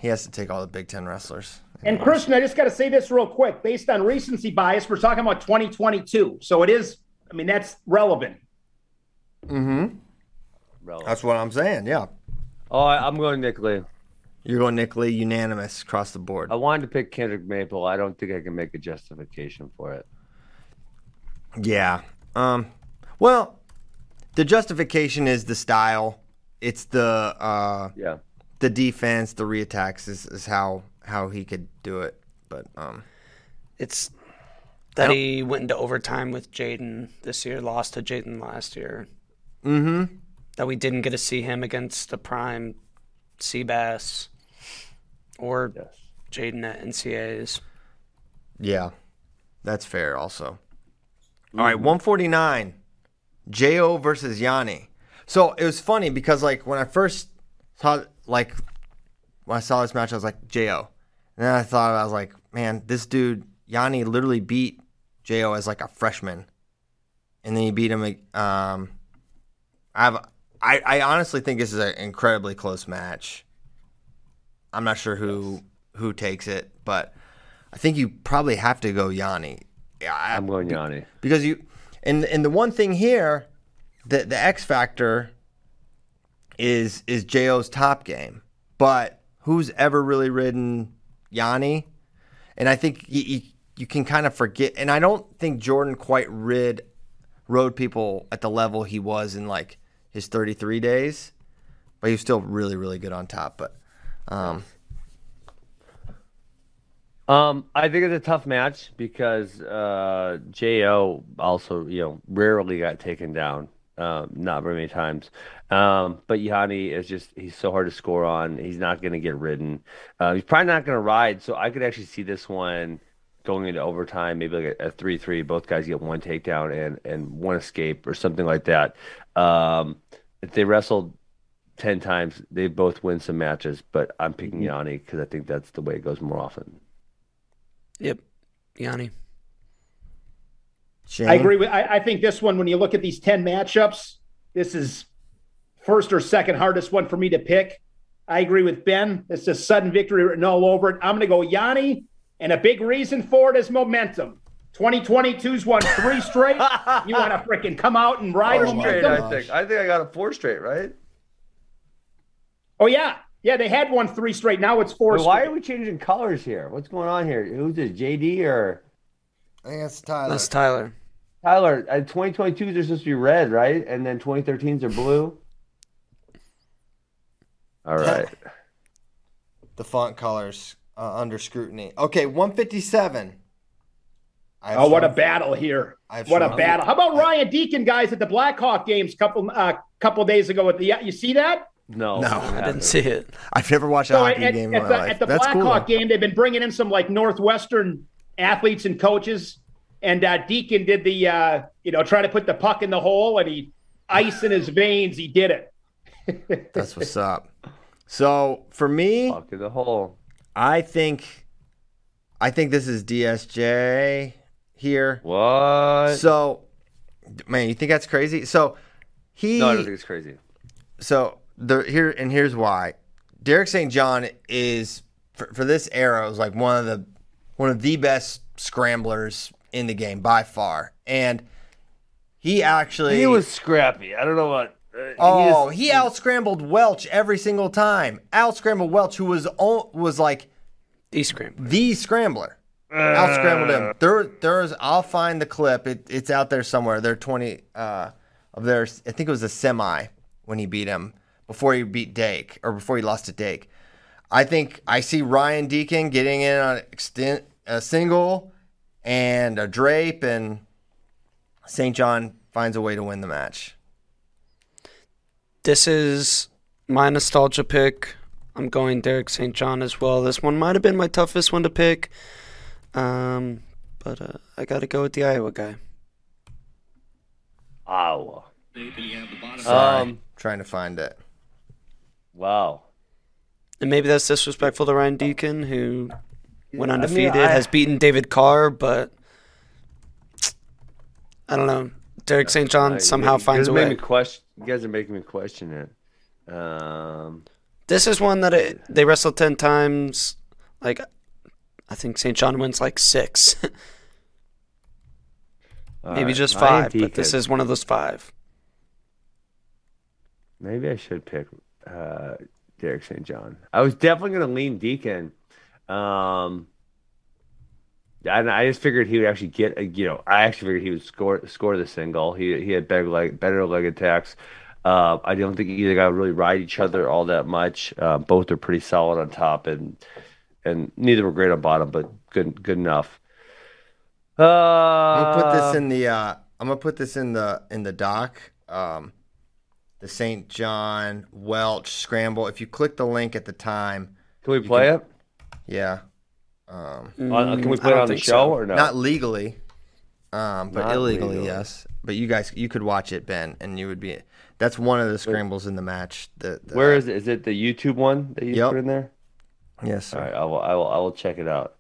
He has to take all the Big Ten wrestlers. And Christian, I just got to say this real quick. Based on recency bias, we're talking about 2022. So it is, I mean, that's relevant. Mm-hmm. Relevant. That's what I'm saying. Yeah. Oh, I, I'm going Nick Lee. You're going Nick Lee unanimous across the board. I wanted to pick Kendric Maple. I don't think I can make a justification for it. Yeah. Um. Well, the justification is the style. It's the uh Yeah. the defense, the reattacks is, is how how he could do it. But um. It's that he went into overtime with Jaydin this year, lost to Jaydin last year. Mm-hmm. That we didn't get to see him against the prime Seabass or Yes. Jaydin at NCAs. Yeah, that's fair. Also, all right, one forty nine, Jo versus Yianni. So it was funny because like when I first saw like when I saw this match, I was like Jo, and then I thought I was like, man, this dude Yianni literally beat Jo as like a freshman, and then he beat him. Um, I have. I, I honestly think this is an incredibly close match. I'm not sure who who takes it, but I think you probably have to go Yianni. Yeah, I- I'm going Yianni. because you and and the one thing here, the the X factor is is Jo's top game, but who's ever really ridden Yianni? And I think you, you, you can kind of forget. And I don't think Jordan quite rid rode people at the level he was in like his 33 days, but he was still really really good on top. But um, Um, I think it's a tough match because uh, Jo also, you know, rarely got taken down. Um, not very many times. Um, but Yianni is just he's so hard to score on. He's not going to get ridden. Uh, he's probably not going to ride. So I could actually see this one going into overtime, maybe like a, a three-three. Both guys get one takedown and and one escape or something like that. Um, if they wrestled ten times, they both win some matches. But I'm picking mm-hmm. Yianni because I think that's the way it goes more often. Yep, Yianni. Shane, I agree with. I, I think this one, when you look at these ten matchups, this is first or second hardest one for me to pick. I agree with Ben. It's a sudden victory written all over it. I'm going to go Yianni, and a big reason for it is momentum. 2022's won three straight. you want to freaking come out and ride Oh, my momentum? God. think. I think I got a four straight, right? Oh yeah, yeah. They had one three straight. Now it's four. why straight. are we changing colors here? What's going on here? Who's this? JD or I think that's Tyler. That's Tyler. Tyler? Uh, 2022s are supposed to be red, right? And then 2013s are blue. All right. the font colors uh, under scrutiny. Okay, 157. I have Oh, what a battle here! I have What a battle! How about Ryan Deakin, guys, at the Blackhawk games a couple uh, couple days ago? At the you see that? No, No, I I I didn't see it. I've never watched a So hockey at, game at in the, my life. at the That's cool. Blackhawk though. game, they've been bringing in some like Northwestern athletes and coaches, and uh, Deakin did the uh, you know try to put the puck in the hole, and he ice in his veins. He did it. That's what's up. So for me, Fuck in the hole. I think, I think this is DSJ here. What? So, man, you think that's crazy? So he, no, I don't think it's crazy. so the here and here's why. Derek St. John is for, for this era was like one of the one of the best scramblers in the game by far, and he actually He was scrappy. I don't know what. uh, oh is- he out scrambled Welch every single time. Out scrambled Welch, who was o- was like D scrambler. the scrambler. Out scrambled him. There, there's. I'll find the clip. It, it's out there somewhere. They're twenty uh, of theirs. I think it was a semi when he beat him before he beat Dake or before he lost to Dake. I think I see Ryan Deakin getting in on extent a single and a drape, and St. John finds a way to win the match. This is my nostalgia pick. I'm going Derek St. John as well. This one might have been my toughest one to pick. Um, but uh, I got to go with the Iowa guy. Iowa. Sorry, Um, trying to find it. Wow. And maybe that's disrespectful to Ryan Deakin, who went I mean, undefeated, I- has beaten David Carr, but I don't know. Derek St. John somehow finds a way. Me question, you guys are making me question it. Um, This is one that it, they wrestled 10 times. Like, I think St. John wins like six. Maybe alright, just five, but this is one of those five. Maybe I should pick uh, Derek St. John. I was definitely going to lean Deakin. Um, and I just figured he would actually get a, you know, I actually figured he would score score the single. He he had better leg better leg attacks. Uh, I don't think either guy really ride each other all that much. Uh, both are pretty solid on top, and and neither were great on bottom, but good good enough. Uh, I'm gonna put this in the. Uh, I'm gonna put this in the in the doc. Um, the St. John Welch scramble. If you click the link at the time, Can we play it? yeah, um, On- can we Mm, play it on the show so. or no? not legally, um, but Not illegally, legally. yes. But you guys, you could watch it, Ben, and you would be. That's one of the scrambles in the match. The, the- Where is it? Is it the YouTube one that you Yep. put in there? Yes, sir. All right, I will. I will. I will check it out.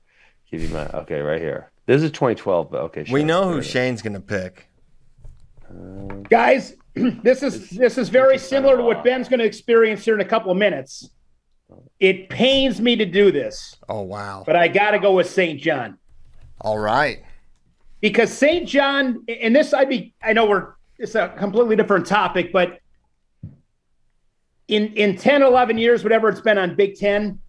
Give you my okay right here. This is 2012, but okay. We know who it is. Shane's gonna pick. Guys, this is this is very similar to what Ben's going to experience here in a couple of minutes. It pains me to do this, Oh wow! but I got to go with St. John All right. because St. John, and this I'd be, I know we're it's a completely different topic, but in in 10, 11 years, whatever it's been on Big Ten,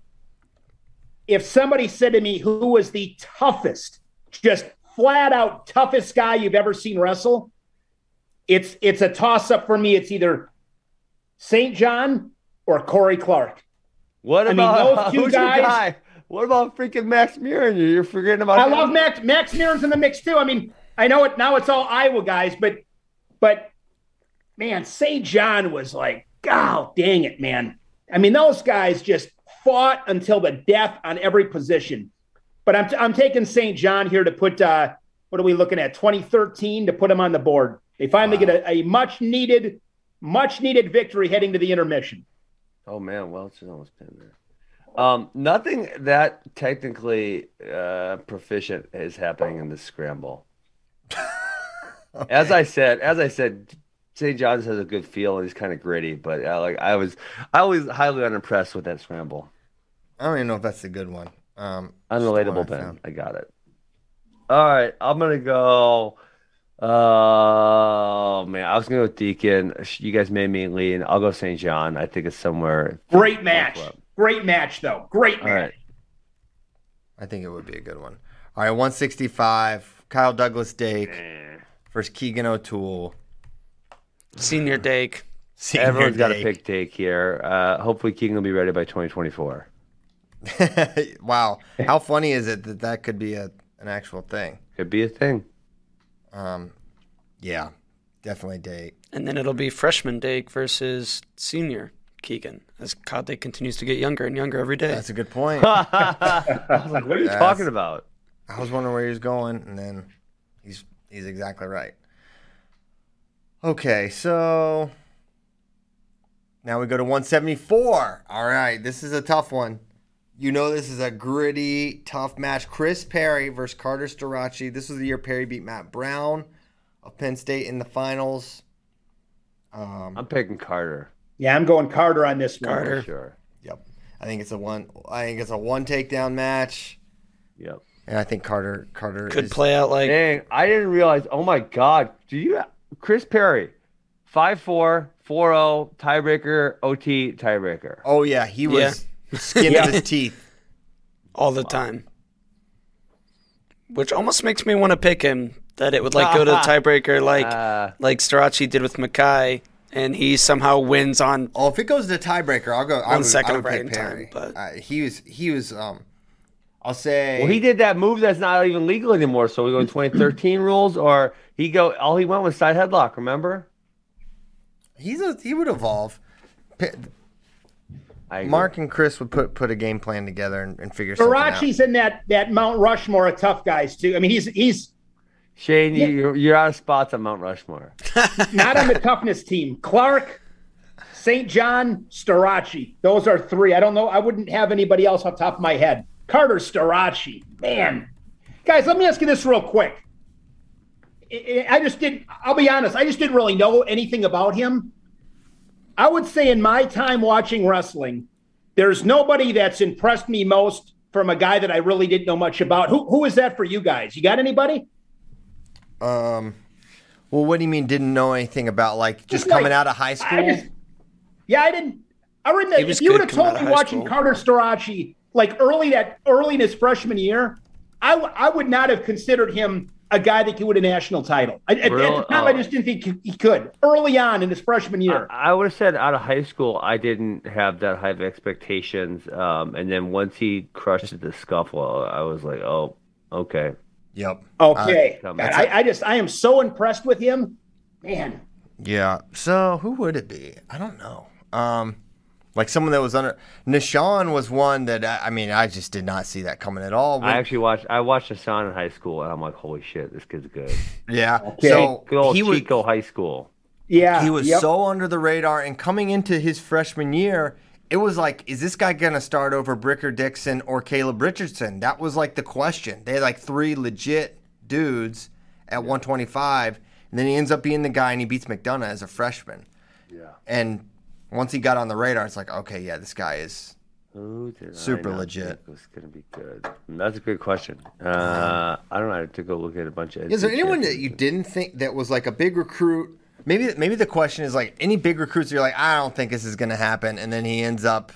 if somebody said to me who was the toughest, just flat out toughest guy you've ever seen wrestle, it's it's a toss up for me. It's either St. John or Cory Clark. What I mean, about those two guys- guy? What about freaking Max Murin? You're forgetting about. I him? love Max. Max Murin's in the mix too. I mean, I know it now. It's all Iowa guys, but but man, St. John was like, God dang it, man. I mean, those guys just fought until the death on every position. But I'm I'm taking St. John here to put. uh What are we looking at? 2013 to put him on the board. They finally get a, a much needed, much needed victory heading to the intermission. Oh man, Welch is almost been there. Um, nothing that technically uh, proficient is happening in this scramble. As I said, as I said, St. John's has a good feel and he's kind of gritty, but uh, like I was, I was highly unimpressed with that scramble. I don't even know if that's a good one. Um, Unrelatable, just the one I Ben. I got it. All right, I'm gonna go. Oh man, I was gonna go with Deakin. You guys made me lean. I'll go St. John. I think it's somewhere. Great match. Great match, though. Great match. All right. I think it would be a good one. All right, 165. Kyle Douglas Dake versus Keegan O'Toole. Senior Dake. Senior Everyone's got a Dake. pick take here. Uh, hopefully, Keegan will be ready by 2024. wow, how funny is it that that could be a an actual thing? Could be a thing. Um, yeah, definitely Dake. And then it'll be freshman Dake versus senior Keegan as Kyle Dake continues to get younger and younger every day. That's a good point. I was like, what are you Yes. talking about? I was wondering where he was going, and then he's he's exactly right. Okay, so now we go to 174. All right, this is a tough one. You know this is a gritty, tough match. Chris Perry versus Carter Starocci. This was the year Perry beat Matt Brown of Penn State in the finals. Um, I'm picking Carter. Yeah, I'm going Carter on this one. Carter. Sure. Yep. I think it's a one. I think it's a one takedown match, Yep. and I think Carter Carter Could is, play out like Dang, I didn't realize. Oh my God. Do you, Chris Perry, 5 4, 4 0, tiebreaker, OT, tiebreaker. Oh yeah, he was skin of his teeth. all the time. Which almost makes me want to pick him. That it would like go to the tiebreaker like Uh, like Starocci did with Mekhi, and he somehow wins on. Oh, if it goes to tiebreaker, I'll go. I One would, second I would right pick Perry. time, but- uh, he was he was um, I'll say. well, he did that move that's not even legal anymore. So we go 2013 rules, or he go, all he went was side headlock, remember? He's a he would evolve. P- I agree. Mark and Chris would put put a game plan together and, and figure something out. Karachi's in that that Mount Rushmore of tough guys too. I mean, he's he's Shane, you, you're, you're out of spots on Mount Rushmore. not on the toughness team. Clark, St. John, Starocci. Those are three. I don't know. I wouldn't have anybody else off the top of my head. Carter Starocci. Man. Guys, let me ask you this real quick. I I just didn't, I'll be honest, I just didn't really know anything about him. I would say in my time watching wrestling, there's nobody that's impressed me most from a guy that I really didn't know much about. Who who is that for you guys? You got anybody? Um, well, what do you mean? Didn't know anything about like just Just coming like- out of high school? I just, yeah, I didn't. I remember He was if you would have told me watching school. Carter Starocci like early that early in his freshman year, I, w- I would not have considered him a guy that could win a national title. I, at, at the Really? time, I Oh. just didn't think he- he could. Early on in his freshman year, I, I would have said out of high school, I didn't have that high of expectations. Um, and then once he crushed the scuffle, I was like, oh, okay. Yep. okay. uh, God, I, I just I am so impressed with him, man. Yeah. So who would it be? I don't know. Um, like someone that was under Nahshon was one that I, I mean I just did not see that coming at all. I actually watched. I watched Hassan in high school, and I'm like, holy shit, this kid's good. yeah. Okay. So Good old he was Chico High School. Yeah, he was yep. so under the radar and coming into his freshman year. It was like, is this guy gonna start over Bricker Dixon or Caleb Richardson? That was like the question. They had like three legit dudes at 125, and then he ends up being the guy and he beats McDonough as a freshman. Yeah. And once he got on the radar, it's like, okay, yeah, this guy is Who did Super I not legit. think was gonna be good? That's a good question. Uh, I don't know. I have to go look at a bunch of. Is there anyone that you didn't think that was like a big recruit? Maybe maybe the question is like any big recruits you're like I don't think this is going to happen, and then he ends up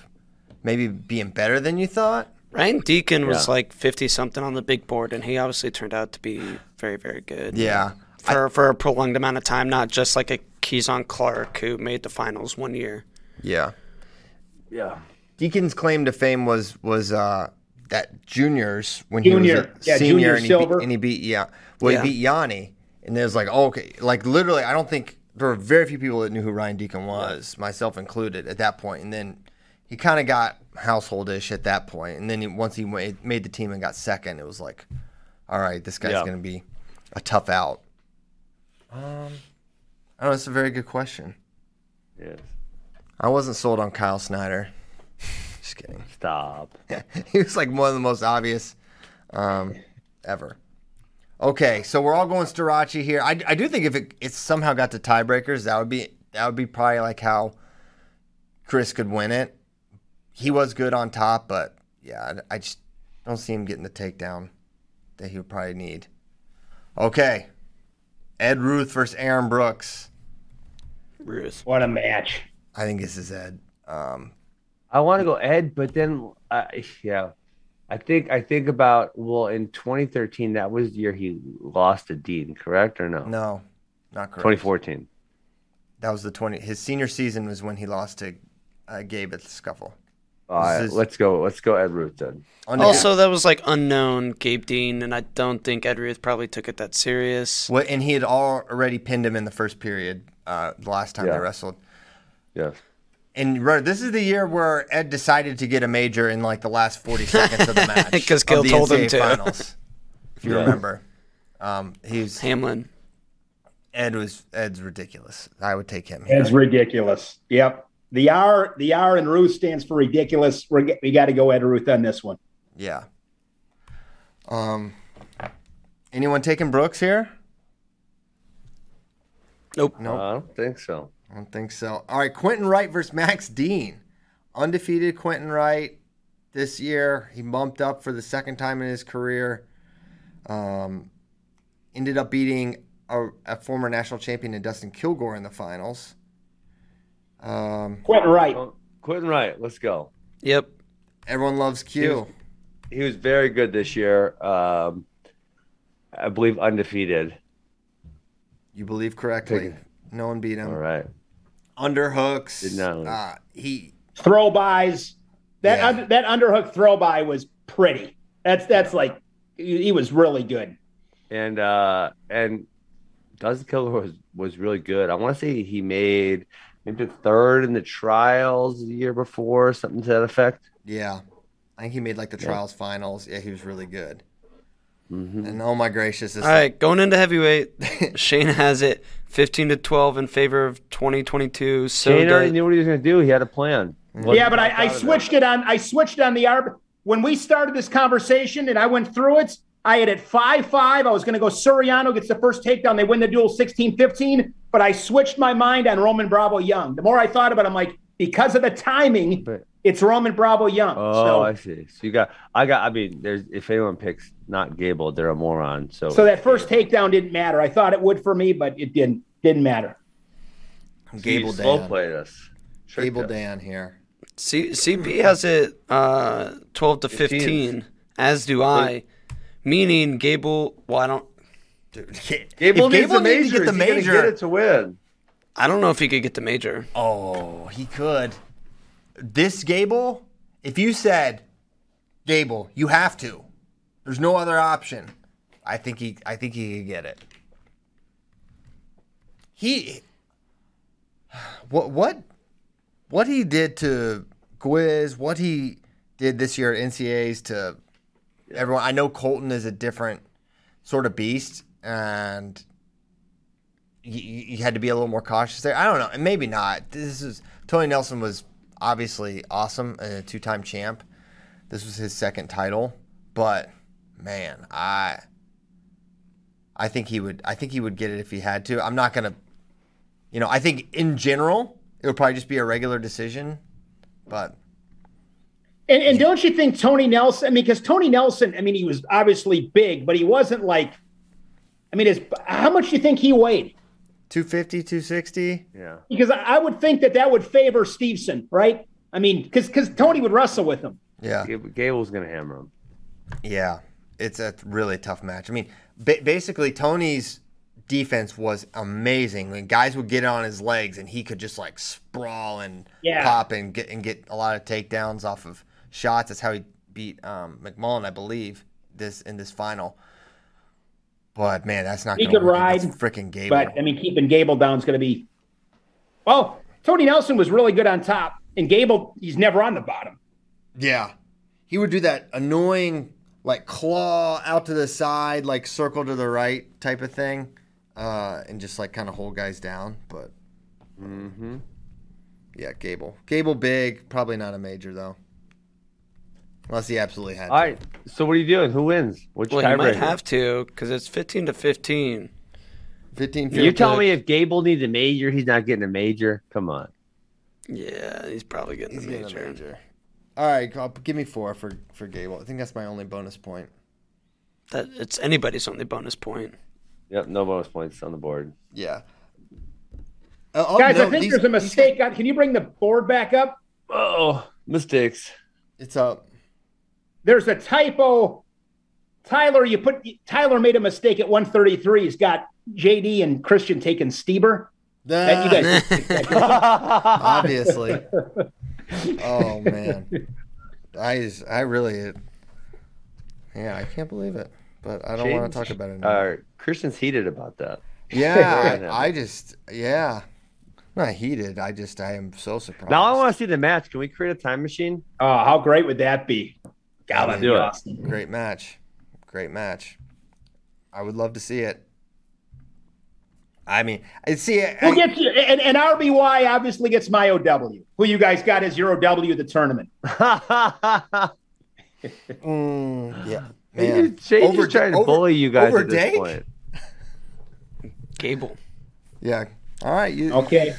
maybe being better than you thought. Ryan Deakin was like fifty something on the big board, and he obviously turned out to be very very good. Yeah, For for a prolonged amount of time, not just like a Keyshawn Clark who made the finals one year. yeah. Yeah. Deakin's claim to fame was was uh, that juniors when he was a Yeah, senior junior and, he silver. beat, and he beat yeah well Yeah. he beat Yianni and there's like oh, okay like literally I don't think there were very few people that knew who Ryan Deakin was myself included at that point. point and then he kind of got householdish at that point. point and then he, once he made, made the team and got second it was like all right this guy's Yeah. gonna be a tough out. Um, I don't know. It's a very good question. Yes. I wasn't sold on Kyle Snyder. Just kidding. Stop. he was like one of the most obvious um, ever. Okay, so we're all going Starocci here. I, I do think if it, it somehow got to tiebreakers, that would be that would be probably like how Chris could win it. He was good on top, but yeah, I, I just don't see him getting the takedown that he would probably need. Okay, Ed Ruth versus Aaron Brooks. Ruth. What a match. I think this is Ed. Um, I want to go Ed, but then uh, yeah, I think I think about well in 2013 that was the year he lost to Dean, correct or no? no, not correct. 2014. That was the 20. His senior season was when he lost to uh, Gabe at the scuffle. All right, This is- let's go. Let's go Ed Ruth then. Under- Also, that was like unknown Gabe Dean, and I don't think Ed Ruth probably took it that serious. What, and he had already pinned him in the first period uh, the last time Yeah. they wrestled. Yes. And right, this is the year where Ed decided to get a major in like the last 40 seconds of the match because Gil the told him NCAA to. Finals, if you Yeah. remember. Um, he's Hamlin. Ed was Ed's ridiculous. I would take him. Ed's That's ridiculous. Yep. The R, the R in Ruth stands for ridiculous. We're, we got to go Ed Ruth on this one. Yeah. Um, anyone taking Brooks here? Nope. Nope. I don't think so. I don't think so. All right, Quentin Wright versus Max Dean. Undefeated Quentin Wright this year. He bumped up for the second time in his career. Um, ended up beating a, a former national champion in Dustin Kilgore in the finals. Um, Quentin Wright. Oh, Quentin Wright, let's go. Yep. everyone loves Q. He was very good this year. Um, I believe undefeated. You believe correctly. No one beat him. All right. Underhooks. Did not. Uh, he Throw bys. That Yeah. under, that underhook throw by was pretty. That's that's like he he was really good. And uh and Dustin Kilgore was, was really good. I want to say he made maybe third in the trials the year before, something to that effect. Yeah. I think he made like the Yeah. trials finals. Yeah, he was really good. Mhm. And oh my gracious, this All right, going into heavyweight, Shane has it 15 to 12 in favor of 2022. So Shane already knew what he was going to do. He had a plan. yeah, but I, I switched it on. I switched on the arb. When we started this conversation and I went through it, I had it 5 5. I was going to go Suriano gets the first takedown. They win the duel 16 15. But I switched my mind on Roman Bravo Young. The more I thought about it, I'm like, because of the timing, But- it's Roman Bravo Young. Oh, so, I see. So you got, I got, I mean, there's, if anyone picks not Gable, they're a moron. So, so that first takedown didn't matter. I thought it would for me, but it didn't. Didn't matter. Gable slow Dan. played us. Tricked Gable us. Dan here. C- CP has it uh, 12 to 15. 15, as do I. Meaning Gable, well, I don't, Dude, Gable if needs Gable the needs to get the Is he gonna major. get it to win. I don't know if he could get the major. Oh, he could. This Gable, if you said, Gable, you have to. There's no other option. I think he I think he could get it. He what what what he did to Gwiz, what he did this year at NCAs to everyone. I know Colton is a different sort of beast and you, had to be a little more cautious there. I don't know, maybe not. This is Tony Nelson was obviously awesome, a two-time champ. This was his second title, but man, I I think he would I think he would get it if he had to. I'm not gonna, you know, I think in general it would probably just be a regular decision, but And, and don't you think Tony Nelson? I mean, because Tony Nelson, I mean, he was obviously big, but he wasn't like. I mean, his, how much do you think he weighed? 250, 260. Yeah. Because I, I would think that that would favor Stevenson, right? I mean, because because Tony would wrestle with him. Yeah. Gable's going to hammer him. Yeah, it's a really tough match. I mean, ba- basically, Tony's defense was amazing. When guys would get on his legs, and he could just like sprawl and Yeah. pop and get and get a lot of takedowns off of shots. That's how he beat um, McMullan, I believe, this in this final. But man, that's not He could work ride, against freaking Gable. But I mean, keeping Gable down is going to be. Well, Tony Nelson was really good on top, and Gable, he's never on the bottom. Yeah. He would do that annoying like claw out to the side, like circle to the right type of thing. Uh, and just like kind of hold guys down. But Mm-hmm. yeah, Gable. Gable big, probably not a major though. Unless he absolutely had to. All right. So what are you doing? Who wins? Which Well, he might tiebreaker? have to because it's 15 to 15. 15 You're field telling me if Gable needs a major, he's not getting a major? Come on. Yeah, he's probably getting He's the getting a major. major. All right, I'll- give me four for, for Gable. I think that's my only bonus point. That it's anybody's only bonus point. Yep. No bonus points on the board. Yeah. Uh, oh, Guys, no, I think these- there's a mistake. on, can you bring the board back up? Oh, mistakes. It's up. There's a typo. Tyler, you put Tyler made a mistake at 133. He's got JD and Christian taking Stieber. That you guys, Obviously. oh man, I just, I really, yeah, I can't believe it. But I don't want to talk about it. Anymore. Uh, Christian's heated about that. yeah, Yeah. I, I just, yeah, not heated. I just, I am so surprised. Now I want to see the match. Can we create a time machine? oh, how great would that be? God, that'd Do it. awesome. Great match, great match. I would love to see it. I mean, I see. I, Who gets you? And, and RBY obviously gets my OW. Who you guys got as your OW of the tournament? mm, yeah, Man, man. Shane's Over- just trying to over- bully you guys over at this point. Gable. Yeah. All right. You, Okay.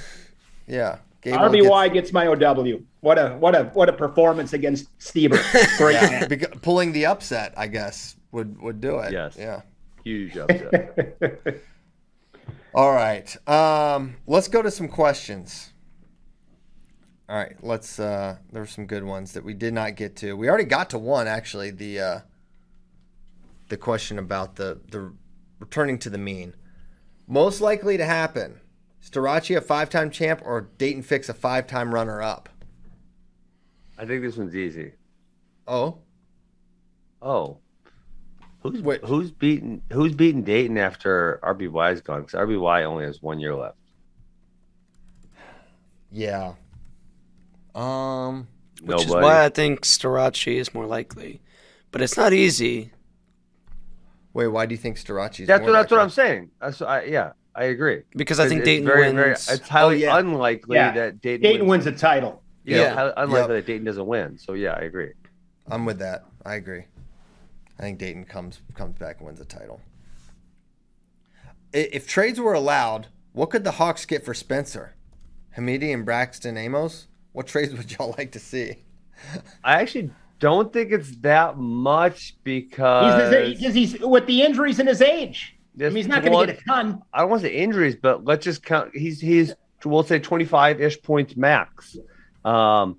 Yeah. Gable RBY gets my OW. What a what a what a performance against Stieber. Great gets- man. beca- pulling the upset, I guess, would would do it. Yes. Yeah. Huge upset. All right. Um, let's go to some questions. All right, let's uh there were some good ones that we did not get to. We already got to one actually, the uh the question about the the returning to the mean. Most likely to happen. Starocci a five-time champ or Daton Fix a five-time runner-up? I think this one's easy. Oh, Oh, who's Wait. who's beating who's beating Dayton after RBY's gone? Because RBY only has one year left. yeah. Um which is why I think Starocci is more likely. But it's not easy. wait, why do you think Starocci's That's more what that's what? I'm saying. That's I, yeah, I agree. Because I think It's Daton very, wins. Very, it's highly Oh, yeah. unlikely Yeah. that Daton, Daton wins. wins a title. Yeah, Yeah. highly unlikely Yep. that Daton doesn't win. So yeah, I agree. I'm with that. I agree. I think Daton comes comes back and wins the title. If trades were allowed, what could the Hawks get for Spencer? Hamiti and Braxton Amos? What trades would y'all like to see? I actually don't think it's that much He's, because his, he's, he's with the injuries and his age. I mean, he's not going to get a ton. I don't want to say injuries, but let's just count. He's he's we'll say twenty five ish points max. Um,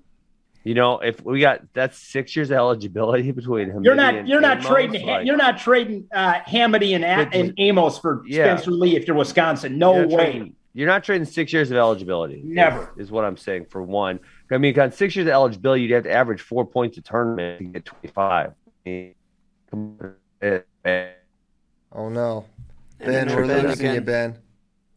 you know, if we got that's six years of eligibility between him. You're not you're not trading like, you're not trading uh, Hamiti and, But- and Amos for Yeah. Spencer Lee if you're Wisconsin. No you're way. trading- You're not trading six years of eligibility. Never. is, what I'm saying. For one, I mean, got six years of eligibility, you'd have to average four points a tournament to get 25. I mean, come on. Eh, eh. Oh no. And Ben, then we're Ben losing you, again. Ben.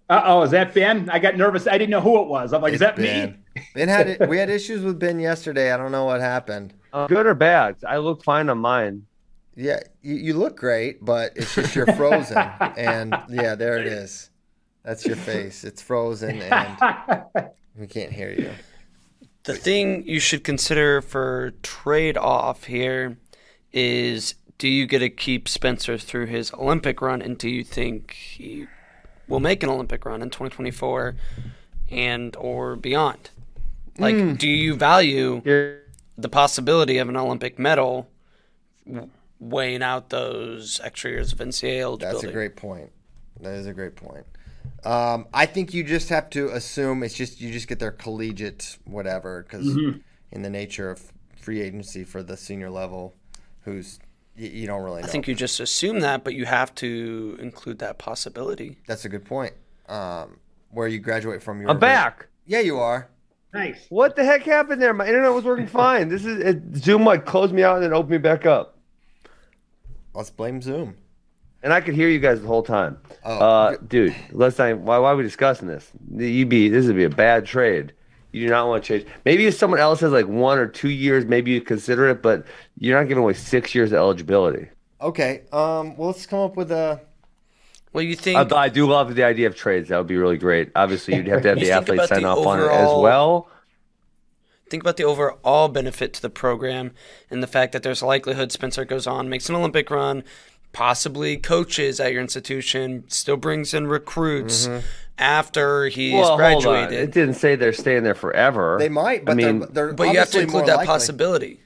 Uh oh, is that Ben? I got nervous. I didn't know who it was. I'm like, is that Ben. me? Ben had it, we had issues with Ben yesterday. I don't know what happened. Uh, good or bad? I look fine on mine. Yeah, you, you look great, but it's just you're frozen. and yeah, there it is. That's your face. It's frozen and we can't hear you. The thing you should consider for trade off here is do you get to keep Spencer through his Olympic run and do you think he will make an Olympic run in 2024 and or beyond? Like do you value the possibility of an Olympic medal weighing out those extra years of NCAA eligibility? That's a great point. That is a great point. Um, I think you just have to assume it's just you just get their collegiate whatever because in the nature of free agency for the senior level, who's you, you don't really know. I think you just assume that, but you have to include that possibility. that's a good point. Um, where you graduate from your I'm back. Yeah, you are. nice. What the heck happened there? My internet was working fine. This is it, Zoom like closed me out and then opened me back up, Let's blame Zoom. and I could hear you guys the whole time. Oh, uh, dude, let's not. Why, why are we discussing this? You'd be this would be a bad trade. You do not want to change. Maybe if someone else has like one or two years, maybe you consider it, but you're not giving away six years of eligibility. Okay. Um, well, let's come up with a. Well, you think I, I do love the idea of trades. That would be really great. Obviously, you'd have to have the think athlete sign the off on it as well. think about the overall benefit to the program and the fact that there's a likelihood Spencer goes on, makes an Olympic run, possibly coaches at your institution, still brings in recruits after he's. Well, hold on. It didn't say they're staying there forever. They might, but I mean, they're, they're But you have to include that likely. possibility.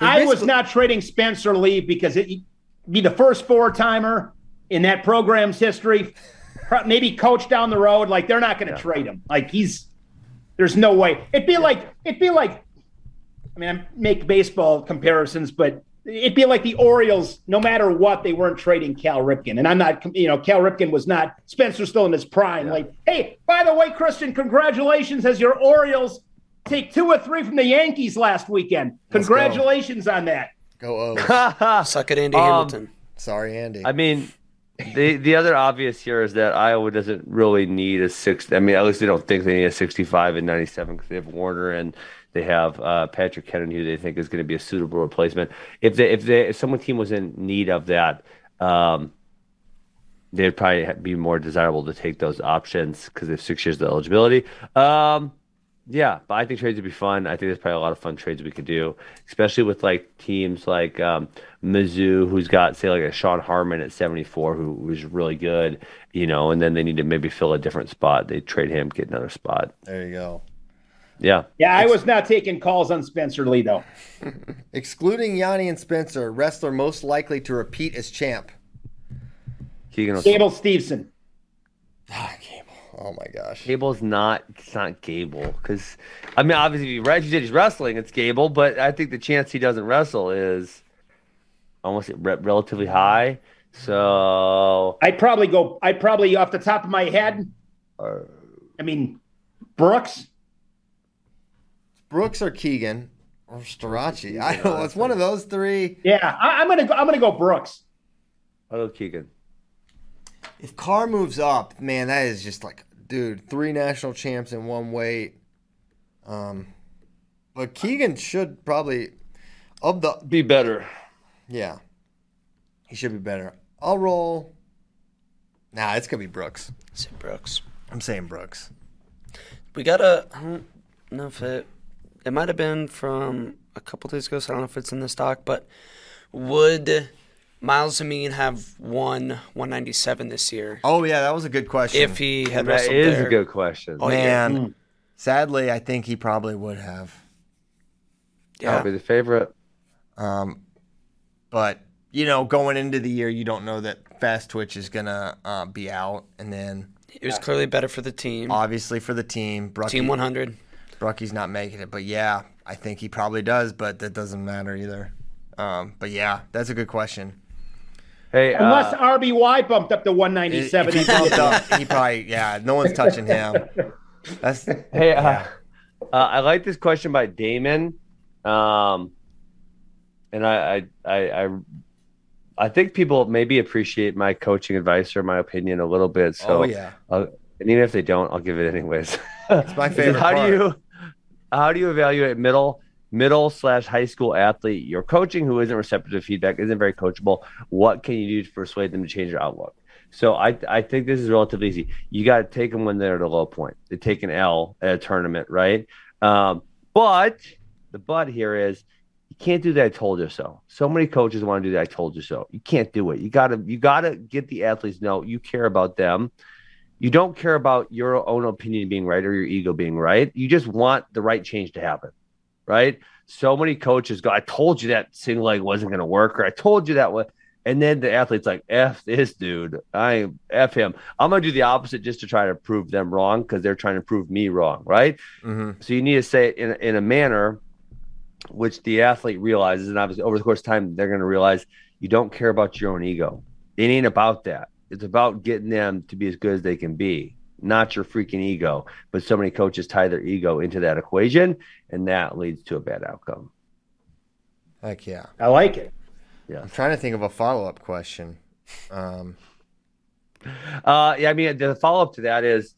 I was not trading Spencer Lee because it be the first four timer in that program's history. Maybe coach down the road, like they're not going to trade him. Like he's there's no way. It'd be like it'd be like. I mean, I make baseball comparisons, but it'd be like the Orioles. No matter what, they weren't trading Cal Ripken, and I'm not. You know, Cal Ripken was not. Spencer's still in his prime. Like, hey, by the way, Christian, congratulations as your Orioles take two or three from the Yankees last weekend. Congratulations on that. Go O's. Suck it, Andy Um, Hamilton. Sorry, Andy. I mean, the the other obvious here is that Iowa doesn't really need a six. I mean, at least they don't think they need a 65 and 97 because they have Warner and they have uh, Patrick Kennedy, who they think is going to be a suitable replacement. If they if they if someone team was in need of that, um, they'd probably be more desirable to take those options because they have six years of eligibility. Um, Yeah, but I think trades would be fun. I think there's probably a lot of fun trades we could do, especially with like teams like um, Mizzou, who's got say like a Sean Harmon at 74, who was really good, you know, and then they need to maybe fill a different spot. They trade him, get another spot. There you go. Yeah. Yeah, I was not taking calls on Spencer Lee though. Excluding Yianni and Spencer, wrestler most likely to repeat as champ. Keegan Gable Steveson. Ah, Gable. Oh my gosh. Gable's not. It's not Gable because I mean, obviously, if you, if you said he's wrestling, it's Gable. But I think the chance he doesn't wrestle is almost re- relatively high. So I'd probably go. I'd probably off the top of my head. I mean, Brooks. Brooks or Keegan or Starocci. I don't know. It's one of those three. Yeah, I, I'm gonna. Go, I'm gonna go Brooks. I'll go Keegan. If Carr moves up, man, that is just like, dude, three national champs in one weight. Um, but Keegan should probably of the Be better. yeah, he should be better. I'll roll. Nah, it's gonna be Brooks. Say Brooks. I'm saying Brooks. We got a. I don't know if it. It might have been from a couple days ago, so I don't know if it's in the stock. But would Myles Amine have won 197 this year Oh yeah, that was a good question. if he had That wrestled is there? a good question. Oh, yeah. man, sadly, I think he probably would have. Yeah. I'll be the favorite. Um, but you know, going into the year, you don't know that Fast Twitch is gonna uh, be out, and then It was clearly better for the team. obviously for the team, Brucki, Team 100. Brucki's not making it. But yeah, I think he probably does, but that doesn't matter either. Um, but yeah, that's a good question. Hey, Unless uh, RBY bumped up to If 197. he bumped up, he probably yeah. No one's touching him. That's hey, uh, uh, I like this question by Damon, um, and I, I, I, I, I think people maybe appreciate my coaching advice or my opinion a little bit. So, oh yeah. I'll- and even if they don't, I'll give it anyways. It's my favorite how part. do you, how do you evaluate middle, middle slash high school athlete you're coaching who isn't receptive to feedback, isn't very coachable? What can you do to persuade them to change their outlook? So I, I think this is relatively easy. You got to take them when they're at a low point. They take an L at a tournament, right? Um, but the but here is you can't do that. I told you so. So many coaches want to do that. I told you so. You can't do it. You gotta you gotta get the athletes know you care about them. You don't care about your own opinion being right or your ego being right. You just want the right change to happen, right? So many coaches go, I told you that single leg wasn't going to work, or I told you that was. And then the athlete's like, F this dude. I F him. I'm going to do the opposite just to try to prove them wrong because they're trying to prove me wrong, right? Mhm. So you need to say it in, in a manner which the athlete realizes. And obviously, over the course of time, they're going to realize you don't care about your own ego. It ain't about that. It's about getting them to be as good as they can be, not your freaking ego. But so many coaches tie their ego into that equation, and that leads to a bad outcome. Heck yeah. I like it. Yeah. I'm trying to think of a follow up question. Um, Uh, yeah, I mean, the follow up to that is,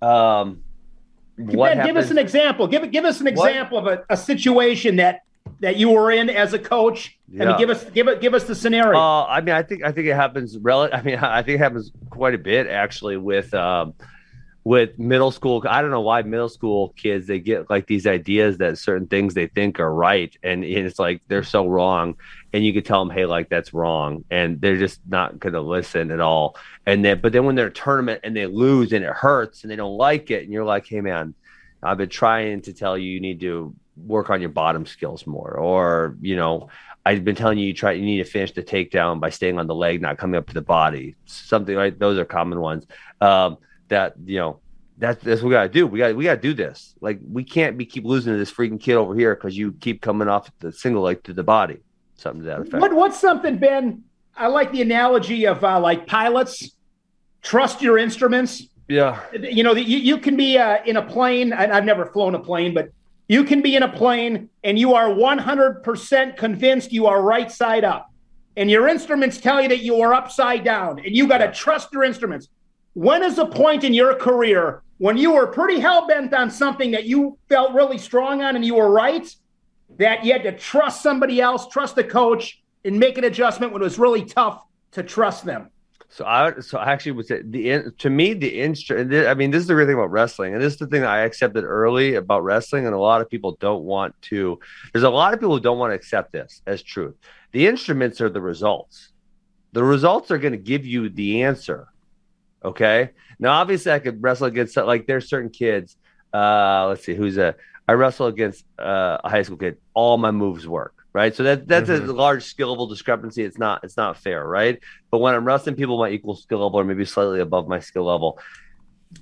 um, what Ben, give us an example. Give give us an What? example of a, a situation that that you were in as a coach. I Yeah. mean, give us give it give us the scenario. Uh, I mean, I think I think it happens. Rel- I mean, I think it happens quite a bit actually with um, with middle school. I don't know why middle school kids they get like these ideas that certain things they think are right, and it's like they're so wrong. And you could tell them, hey, like that's wrong, and they're just not going to listen at all. And then, but then when they're a tournament and they lose and it hurts and they don't like it, and you're like, hey, man, I've been trying to tell you you need to work on your bottom skills more, or you know, I've been telling you you try you need to finish the takedown by staying on the leg, not coming up to the body. Something like those are common ones. Um, that you know that's that's what we gotta do. We got we gotta do this. Like we can't be keep losing to this freaking kid over here because you keep coming off the single leg to the body. Something to that effect. what what's something, Ben? I like the analogy of uh, like pilots. Trust your instruments. Yeah. You know, you, you can be uh, in a plane. And I've never flown a plane, but you can be in a plane and you are 100% convinced you are right side up. And your instruments tell you that you are upside down and you got to trust your instruments. When is a point in your career when you were pretty hell bent on something that you felt really strong on and you were right, that you had to trust somebody else, trust the coach, and make an adjustment when it was really tough to trust them? So I so I actually would say the to me the instrument. I mean, this is the real thing about wrestling, and this is the thing that I accepted early about wrestling, and a lot of people don't want to. There's a lot of people who don't want to accept this as truth. The instruments are the results. The results are going to give you the answer. Okay. Now, obviously, I could wrestle against like there's certain kids. Uh, let's see, who's a I wrestle against uh, a high school kid. All my moves work right? So that that's mm-hmm. a large skill level discrepancy. It's not it's not fair, right? But when I'm wrestling people my equal skill level or maybe slightly above my skill level,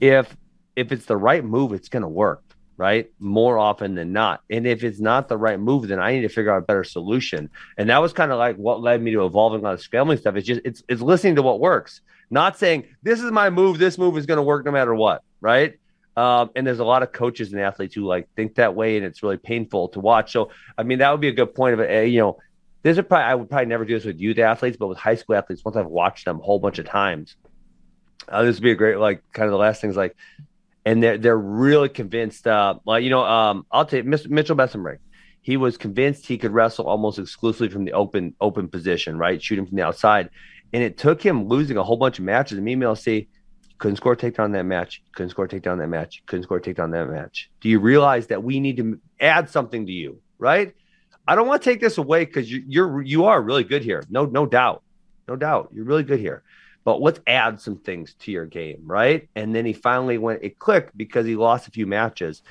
if if it's the right move, it's gonna work, right? More often than not. And if it's not the right move, then I need to figure out a better solution. And that was kind of like what led me to evolving on the scrambling stuff. It's just it's it's listening to what works, not saying this is my move, this move is gonna work no matter what, right? Um, and there's a lot of coaches and athletes who like think that way, and it's really painful to watch. So, I mean, that would be a good point of it. Uh, you know, there's a probably I would probably never do this with youth athletes, but with high school athletes, once I've watched them a whole bunch of times, uh, this would be a great like kind of the last things like, and they're they're really convinced. Uh, like you know, um, I'll take Mitchell Mesenbrink. He was convinced he could wrestle almost exclusively from the open open position, right, shooting from the outside, and it took him losing a whole bunch of matches. And me and say couldn't score a takedown that match. Couldn't score a takedown that match. Couldn't score a takedown that match. Do you realize that we need to add something to you, right? I don't want to take this away because you, you're you are really good here. No, no doubt, no doubt, you're really good here. But let's add some things to your game, right? And then he finally went. It clicked because he lost a few matches,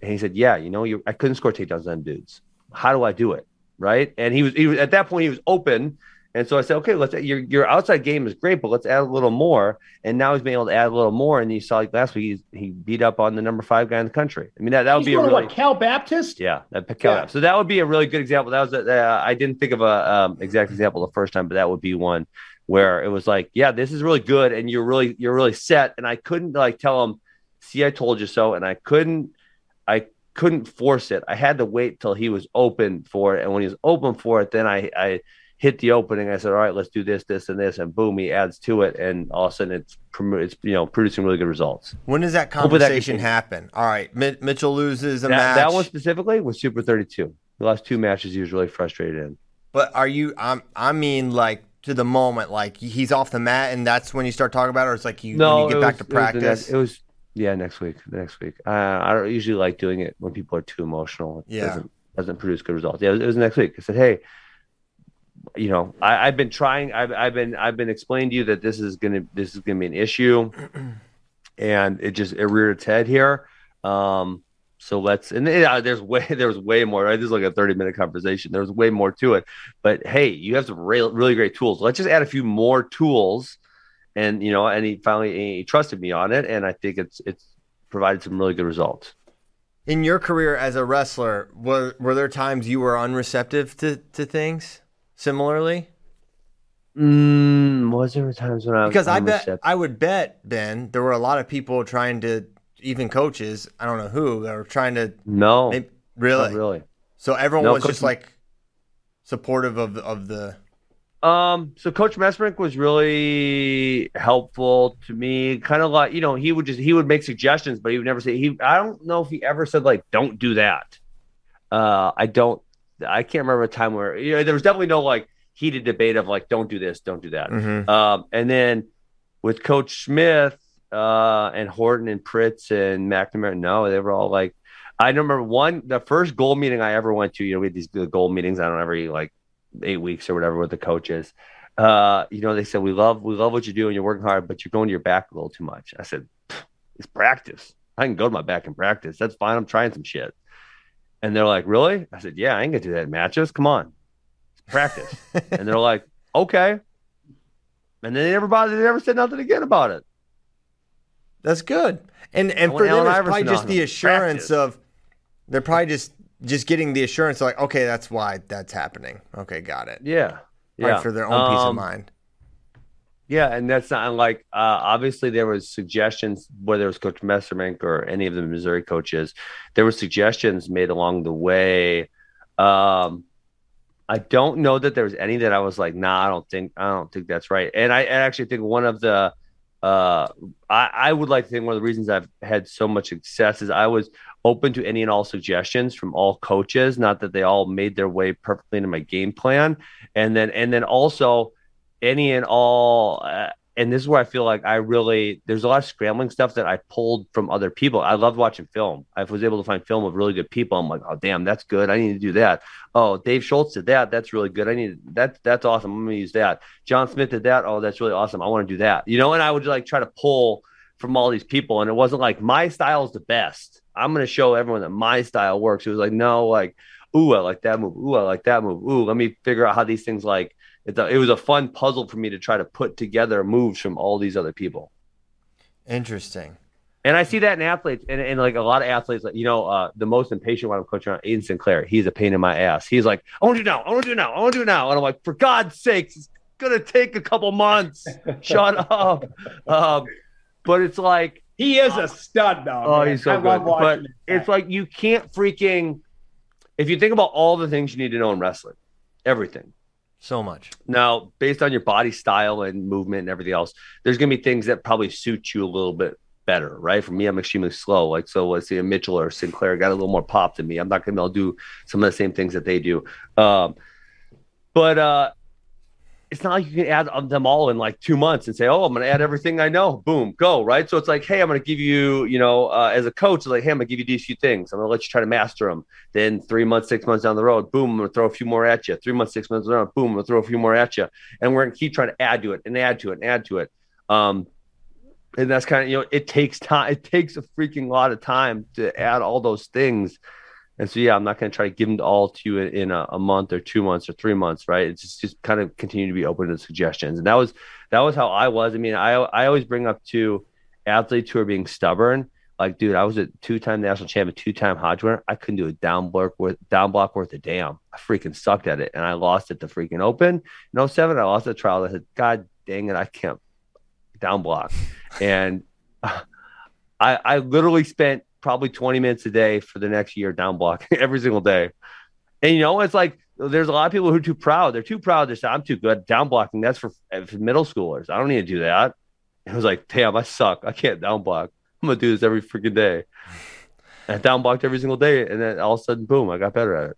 and he said, "Yeah, you know, you I couldn't score takedowns on dudes. How do I do it?" Right? And he was he was at that point he was open and so I said, okay, let's your your outside game is great, but let's add a little more. And now he's been able to add a little more. And you saw like last week, he, he beat up on the number five guy in the country. I mean, that, that would he's be a really what, Cal Baptist. Yeah, that Cal yeah. So that would be a really good example. That was a, uh, I didn't think of a um, exact example the first time, but that would be one where it was like, yeah, this is really good, and you're really you're really set. And I couldn't like tell him, see, I told you so, and I couldn't I couldn't force it. I had to wait till he was open for it, and when he was open for it, then I I hit the opening. I said, all right, let's do this, this, and this, and boom, he adds to it, and all of a sudden it's it's you know producing really good results. When does that conversation that happen? All right, Mitchell loses a that, match. That one specifically was Super Thirty Two. The last two matches he was really frustrated in. But are you? I'm, I mean, like to the moment, like he's off the mat, and that's when you start talking about it, or it's like you no, when you get back to practice. It was, it was yeah, next week. Next week. Uh, I don't usually like doing it when people are too emotional. It yeah. Doesn't, doesn't produce good results. Yeah, it was, it was next week. I said, hey you know, I, have been trying. I've, I've been I've been explaining to you that this is gonna this is gonna be an issue, and it just it reared its head here. Um, so let's and yeah, there's way there's way more. Right, this is like a 30 minute conversation. There's way more to it. But hey, you have some really, really great tools. Let's just add a few more tools, and you know, and he finally he trusted me on it, and I think it's it's provided some really good results. In your career as a wrestler, were were there times you were unreceptive to to things? Similarly? Mm, was there times when I was because I bet I would bet Ben there were a lot of people trying to even coaches I don't know who that were trying to no. Maybe, really? Really. So everyone no, was coach, just like supportive of of the um so coach Mesmerink was really helpful to me kind of like you know he would just he would make suggestions but he would never say he I don't know if he ever said like don't do that. Uh I don't I can't remember a time where you know there was definitely no like heated debate of like don't do this, don't do that. Mm-hmm. Um, and then with Coach Smith uh, and Horton and Pritz and McNamara, no, they were all like. I remember one the first goal meeting I ever went to. You know, we had these goal meetings. I don't know, every like eight weeks or whatever with the coaches. Uh, you know, they said we love we love what you do and you're working hard, but you're going to your back a little too much. I said, it's practice. I can go to my back and practice. That's fine. I'm trying some shit. And they're like, really? I said, yeah, I ain't gonna do that in matches. Come on, practice. and they're like, okay. And then they never bothered. They never said nothing again about it. That's good. And and for them, it's probably just the assurance practice. of they're probably just just getting the assurance like, okay, that's why that's happening. Okay, got it. Yeah, yeah. for their own peace of um, mind. Yeah, and that's not like uh, obviously there was suggestions whether it was Coach Messermink or any of the Missouri coaches, there were suggestions made along the way. Um, I don't know that there was any that I was like, nah, I don't think I don't think that's right. And I, I actually think one of the uh, I, I would like to think one of the reasons I've had so much success is I was open to any and all suggestions from all coaches. Not that they all made their way perfectly into my game plan, and then and then also any and all uh, and this is where I feel like I really there's a lot of scrambling stuff that I pulled from other people. I loved watching film. I was able to find film of really good people. I'm like, oh damn, that's good. I need to do that. Oh, Dave Schultz did that. That's really good. I need that. That's awesome. I'm gonna use that. John Smith did that. Oh, that's really awesome. I want to do that. You know, and I would like try to pull from all these people, and it wasn't like my style is the best. I'm gonna show everyone that my style works. It was like no, like ooh, I like that move. Ooh, I like that move. Ooh, let me figure out how these things like it, it was a fun puzzle for me to try to put together moves from all these other people. Interesting. And I see that in athletes, and, and like a lot of athletes, like you know, uh, the most impatient one I'm coaching on, Aiden Sinclair. He's a pain in my ass. He's like, I want to do now. I want to do now. I want to do now. And I'm like, for God's sakes, it's gonna take a couple months. Shut up. Um, but it's like he is a stud, though. Oh, man. he's so I good. But watching it's like you can't freaking. If you think about all the things you need to know in wrestling, everything. So much. Now, based on your body style and movement and everything else, there's going to be things that probably suit you a little bit better, right? For me, I'm extremely slow. Like, so let's see, a Mitchell or Sinclair got a little more pop than me. I'm not going to be able to do some of the same things that they do. Um, but uh, it's not like you can add them all in like two months and say, oh, I'm going to add everything I know. Boom, go, right? So it's like, hey, I'm going to give you, you know, uh, as a coach, like, hey, I'm going to give you these few things. I'm going to let you try to master them. Then three months, six months down the road, boom, I'm going to throw a few more at you. Three months, six months down, boom, I'm going to throw a few more at you. And we're going to keep trying to add to it and add to it and add to it. Um, and that's kind of, you know, it takes time. It takes a freaking lot of time to add all those things. And so, yeah, I'm not going to try to give them all to you in, a, a, month or two months or three months, right? It's just, just kind of continue to be open to suggestions. And that was that was how I was. I mean, I I always bring up to athletes who are being stubborn. Like, dude, I was a two-time national champion, two-time Hodge winner. I couldn't do a down block worth down block worth a damn. I freaking sucked at it, and I lost it the freaking open. In 07, I lost a trial. I said, God dang it, I can't down block. And I I literally spent probably 20 minutes a day for the next year down block every single day. And you know, it's like there's a lot of people who are too proud. They're too proud to say I'm too good down blocking. That's for, for middle schoolers. I don't need to do that. It was like, damn, I suck. I can't down block. I'm gonna do this every freaking day. And I down blocked every single day, and then all of a sudden, boom, I got better at it.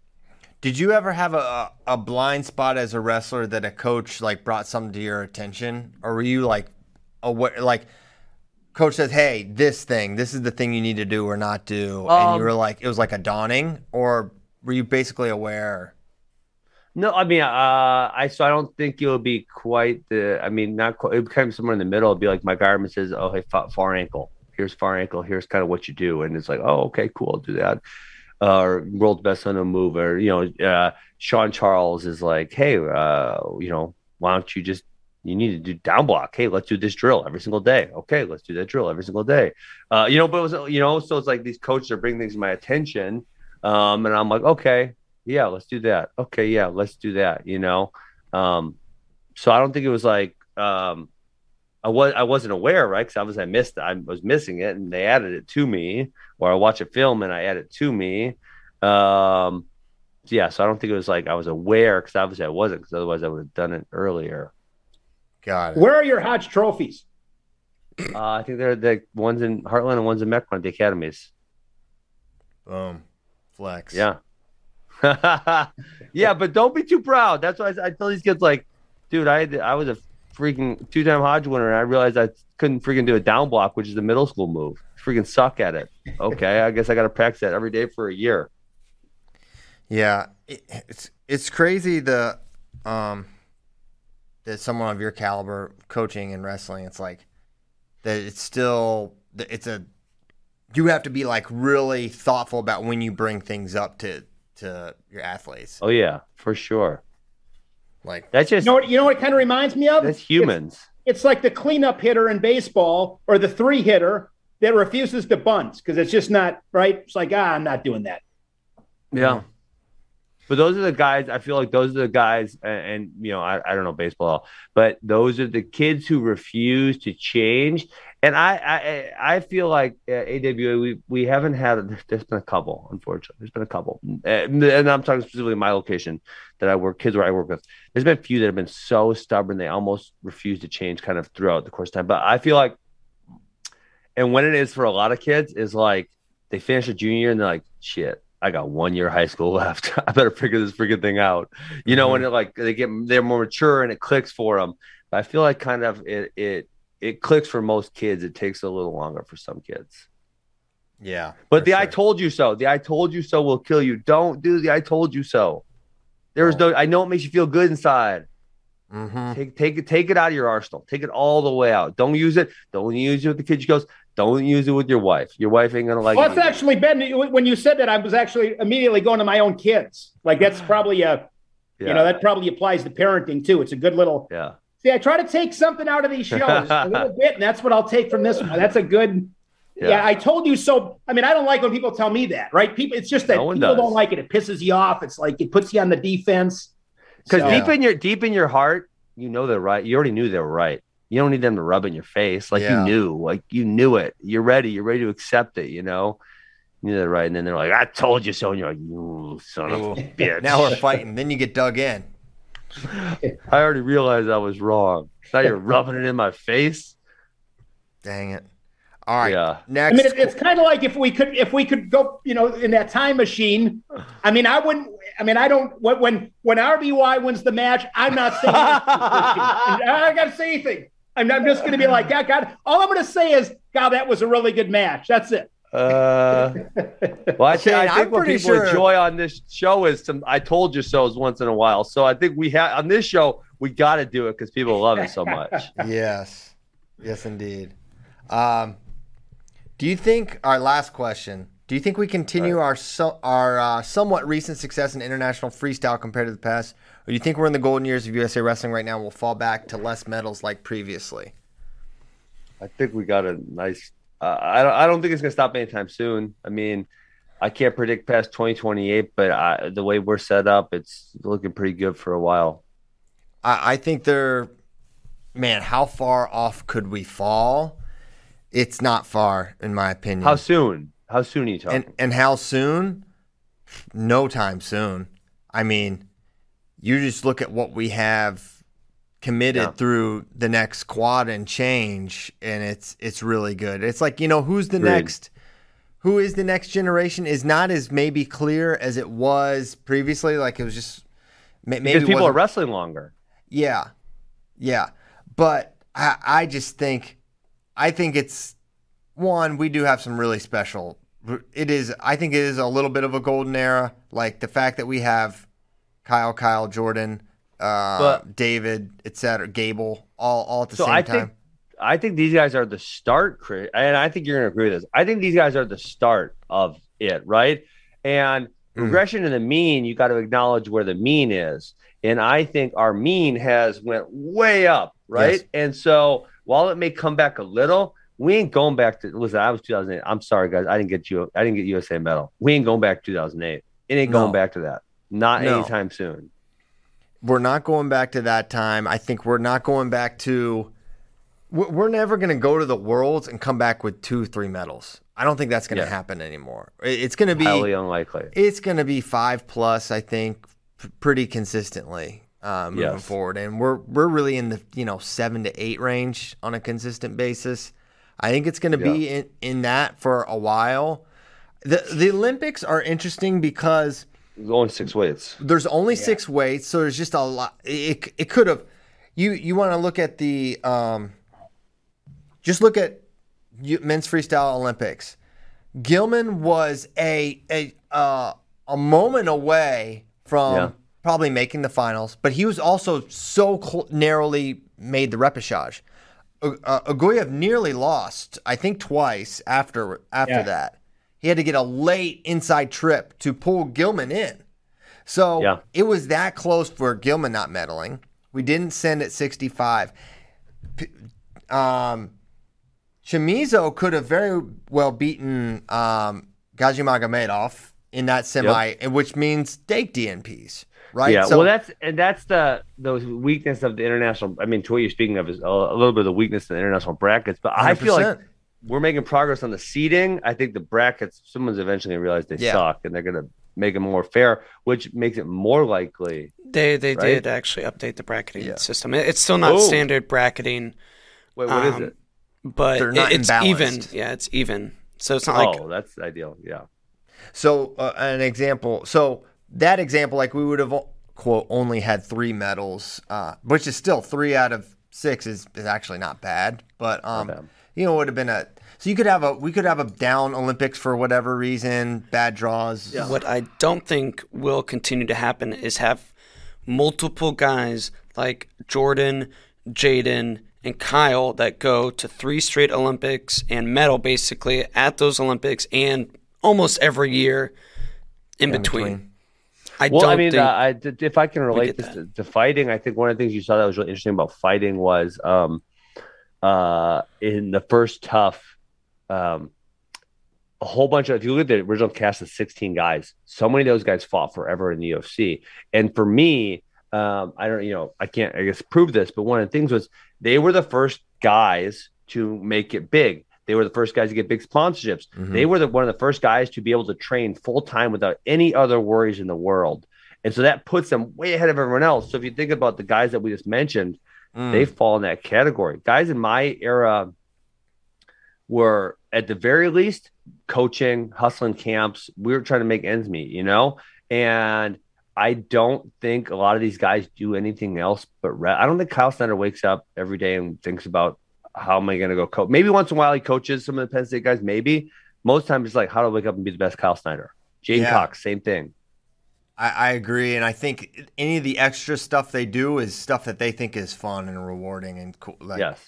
Did you ever have a, a blind spot as a wrestler that a coach like brought something to your attention, or were you like, aware, like coach says, "Hey, this thing, this is the thing you need to do or not do," and Um, you were like, it was like a dawning, or were you basically aware? No, I mean, uh, I so I don't think it will be quite the. I mean, not quite. It of somewhere in the middle. It'd be like my garment says, "Oh, hey, far, far ankle. Here's far ankle. Here's kind of what you do," and it's like, "Oh, okay, cool. I'll do that." Uh, or world's best on a move, or you know, uh, Sean Charles is like, "Hey, uh, you know, why don't you just you need to do down block. Hey, let's do this drill every single day. Okay, let's do that drill every single day. Uh, you know, but it was, you know, so it's like these coaches are bringing things to my attention, um, and I'm like, okay, yeah, let's do that. Okay, yeah, let's do that. You know, um, so I don't think it was like um, I was I wasn't aware, right? Because obviously I missed I was missing it, and they added it to me, or I watch a film and I add it to me. Um, yeah, so I don't think it was like I was aware because obviously I wasn't, because otherwise I would have done it earlier. Got it. Where are your Hodge trophies? Uh, I think they're the ones in Hartland and ones in Mequon at the academies. Boom, flex. Yeah. yeah, but don't be too proud. That's why I, I tell these kids, like, dude, I I was a freaking two time Hodge winner, and I realized I couldn't freaking do a down block, which is a middle school move. Freaking suck at it. Okay, I guess I got to practice that every day for a year. Yeah, it, it's it's crazy the um that someone of your caliber coaching and wrestling. It's like that. It's still it's a you have to be like really thoughtful about when you bring things up to to your athletes. Oh yeah, for sure. Like That's just You know what? You know what it kind of reminds me of? that's humans. It's, it's like the cleanup hitter in baseball or the three hitter that refuses to bunt because it's just not right. It's like ah, I'm not doing that. Yeah. But those are the guys. I feel like those are the guys, and, and you know, I, I don't know baseball, but those are the kids who refuse to change. And I I, I feel like uh, AWA we we haven't had. There's been a couple, unfortunately. There's been a couple, and, and I'm talking specifically my location that I work, kids where I work with. There's been a few that have been so stubborn they almost refuse to change, kind of throughout the course of time. But I feel like, and when it is for a lot of kids, is like they finish a junior and they're like, shit. I got one year of high school left. I better figure this freaking thing out. You know, when it like they get they're more mature and it clicks for them. I feel like kind of it it it clicks for most kids. It takes a little longer for some kids. Yeah. But the "I told you so," the "I told you so" will kill you. Don't do the "I told you so." There's Oh. no. I know it makes you feel good inside. Mhm. Take take it take it out of your arsenal. Take it all the way out. Don't use it. Don't use it with the kids. She goes. Don't use it with your wife. Your wife ain't gonna like Well, it. that's actually Ben. When you said that, I was actually immediately going to my own kids. Like that's probably a, yeah. you know, that probably applies to parenting too. It's a good little. yeah. See, I try to take something out of these shows a little bit, and that's what I'll take from this one. That's a good. Yeah. Yeah. I told you so. I mean, I don't like when people tell me that, right? People, it's just that No people does. don't like it. It pisses you off. It's like it puts you on the defense. Because So- deep in your deep in your heart, you know they're right. You already knew they were right. You don't need them to rub in your face. Like Yeah. you knew, like you knew it. You're ready. You're ready to accept it. You know, you know they're right. And then they're like, "I told you so," and you're like, "You son of a bitch." Now we're fighting. Then you get dug in. I already realized I was wrong. Now you're rubbing it in my face. Dang it. All right. Yeah. Next. I mean, it, it's kind of like if we could, if we could go, you know, in that time machine. I mean, I wouldn't. I mean, I don't. When when, when RBY wins the match, I'm not saying. I don't got to say anything. I'm, I'm just going to be like, yeah, God. All I'm going to say is, God, that was a really good match. That's it. Uh, well, I, Shane, think I I'm what pretty people sure- enjoy on this show is some "I told you so"s once in a while. So I think we have on this show we got to do it because people love it so much. yes. Yes, indeed. Um, do you think our last question? Do you think we continue our so, our uh, somewhat recent success in international freestyle compared to the past, or do you think we're in the golden years of USA wrestling right now? We'll fall back to less medals like previously. I think we got a nice. Uh, I don't. I don't think it's gonna stop anytime soon. I mean, I can't predict past 2028, but I, the way we're set up, it's looking pretty good for a while. I, I think they're, man, how far off could we fall? It's not far, in my opinion. How soon? How soon are you talking? and and how soon? No time soon. I mean, you just look at what we have committed Yeah. through the next quad and change, and it's it's really good. It's like you know who's the next. Who is the next generation is not as maybe clear as it was previously. Like it was just maybe because people are wrestling longer. yeah, yeah, but I, I just think, I think it's one. We do have some really special. It is. I think it is a little bit of a golden era. Like the fact that we have Kyle, Kyle, Jordan, uh, But- David, etc., Gable, all all at the So same I time. think I think these guys are the start, Chris, and I think you're going to agree with this. I think these guys are the start of it, right? And Mm. regression to the mean, you got to acknowledge where the mean is, and I think our mean has went way up, right? Yes. And so while it may come back a little, we ain't going back to listen. I was 2008. I'm sorry, guys. I didn't get you. I didn't get USA medal. We ain't going back to 2008. It ain't No. going back to that. Not No. anytime soon. we're not going back to that time. I think we're not going back to. We're never going to go to the worlds and come back with two, three medals. I don't think that's going to Yeah. happen anymore. It's going to be Highly unlikely. it's going to be five plus. I think pretty consistently uh, moving Yes. forward, and we're we're really in the you know seven to eight range on a consistent basis. I think it's going to be in, in that for a while. The the Olympics are interesting because Going six weights. there's only six weights, so there's just a lot. It, it could have. You you want to look at the um, just look at men's freestyle Olympics. Gilman was a a uh, a moment away from Yeah. probably making the finals, but he was also so cl- narrowly made the repechage. Uh, uh, Uguev nearly lost, I think, twice after after Yeah. that. He had to get a late inside trip to pull Gilman in. So Yeah. it was that close for Gilman not meddling. We didn't send at 65. P- Um, Chimizo could have very well beaten um, Gajimagomedov in that semi, and which means take DNPs, right? Yeah, So- well, that's and that's the the weakness of the international. I mean, to what you're speaking of is a, a little bit of the weakness in the international brackets. But I feel like 100%. We're making progress on the seeding. I think the brackets, someone's eventually gonna realize they Yeah. suck, and they're gonna make them more fair, which makes it more likely. They they Right? did actually update the bracketing Yeah. system. It's still not Oh. standard bracketing, Wait, what is Um, it? but They're not it- it's even. Yeah, it's even. So it's not like oh, that's ideal. Yeah, So uh, an example. So that example, like we would have quote only had three medals, uh, which is still three out of six is, is actually not bad, but um, bad. You know, it would have been a. So you could have a we could have a down Olympics for whatever reason, bad draws. What I don't think will continue to happen is have multiple guys like Jordan, Jaden, and Kyle that go to three straight Olympics and medal basically at those Olympics and almost every year in, between. between. I Well, don't I mean, think uh, I, d- if I can relate this to, to fighting, I think one of the things you saw that was really interesting about fighting was um, uh, in the first tough, um, a whole bunch of, if you look at the original cast of 16 guys, so many of those guys fought forever in the UFC. And for me, um, I don't, you know, I can't, I guess, prove this, but one of the things was they were the first guys to make it big. They were the first guys to get big sponsorships. They were the, one of the first guys to be able to train full time without any other worries in the world. And so that puts them way ahead of everyone else. So if you think about the guys that we just mentioned, Mm. they fall in that category. Guys in my era were at the very least coaching, hustling camps. We were trying to make ends meet, you know? And I don't think a lot of these guys do anything else but re- I don't think Kyle Snyder wakes up every day and thinks about how am I going to go coach. Maybe once in a while he coaches some of the Penn State guys, maybe. Most times it's like, how do I wake up and be the best Kyle Snyder? J'den Yeah. Cox, same thing. I, I agree, and I think any of the extra stuff they do is stuff that they think is fun and rewarding and cool. Like, yes.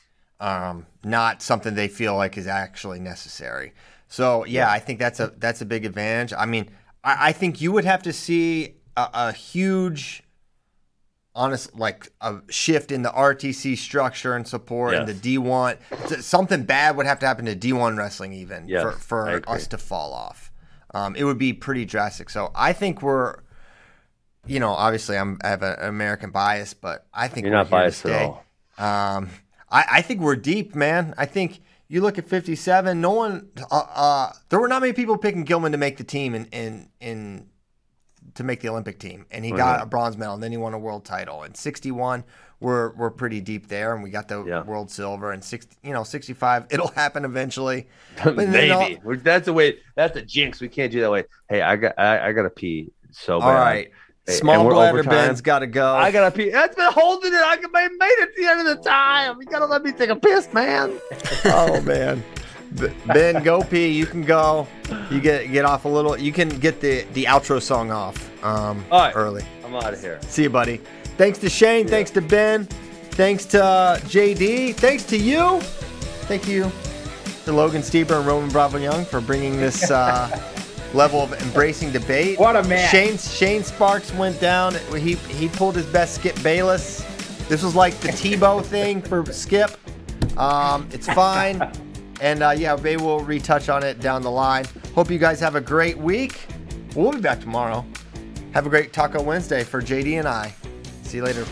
um, not something they feel like is actually necessary. So yeah, I think that's a that's a big advantage. I mean, I, I think you would have to see a, a huge, honest, like a shift in the RTC structure and support and the D one. Something bad would have to happen to D one wrestling even Yes, for for us to fall off. Um, it would be pretty drastic. So I think we're. You know, obviously, I'm, I have an American bias, but I think You're we're not biased at all. Um, I, I think we're deep, man. I think you look at 57. No one, uh, uh, there were not many people picking Gilman to make the team in in, in to make the Olympic team, and he got a bronze medal, and then he won a world title. And 61, we're we're pretty deep there, and we got the Yeah. world silver. And 60, you know, 65, it'll happen eventually. But then all- Maybe that's the way. That's the jinx. We can't do that way. Hey, I got. I, I got to pee so bad. all right, Hey, small bladder. Ben's got to go. I gotta pee. That's been holding it. I can- I made it to the end of the time. You gotta let me take a piss, man. oh man. Ben, go pee. You can go. You get get off a little. You can get the the outro song off um, All right. early. I'm out of here. See you, buddy. Thanks to Shane. Thanks to Ben. Thanks to uh, JD. Thanks to you. Thank you to Logan Stieber and Roman Bravo Young for bringing this uh, level of embracing debate. What a man. Shane Shane Sparks went down. He he pulled his best Skip Bayless. This was like the Tebow thing for Skip. Um, it's fine. And uh, yeah, maybe we'll retouch on it down the line. Hope you guys have a great week. We'll be back tomorrow. Have a great Taco Wednesday for JD and I. See you later.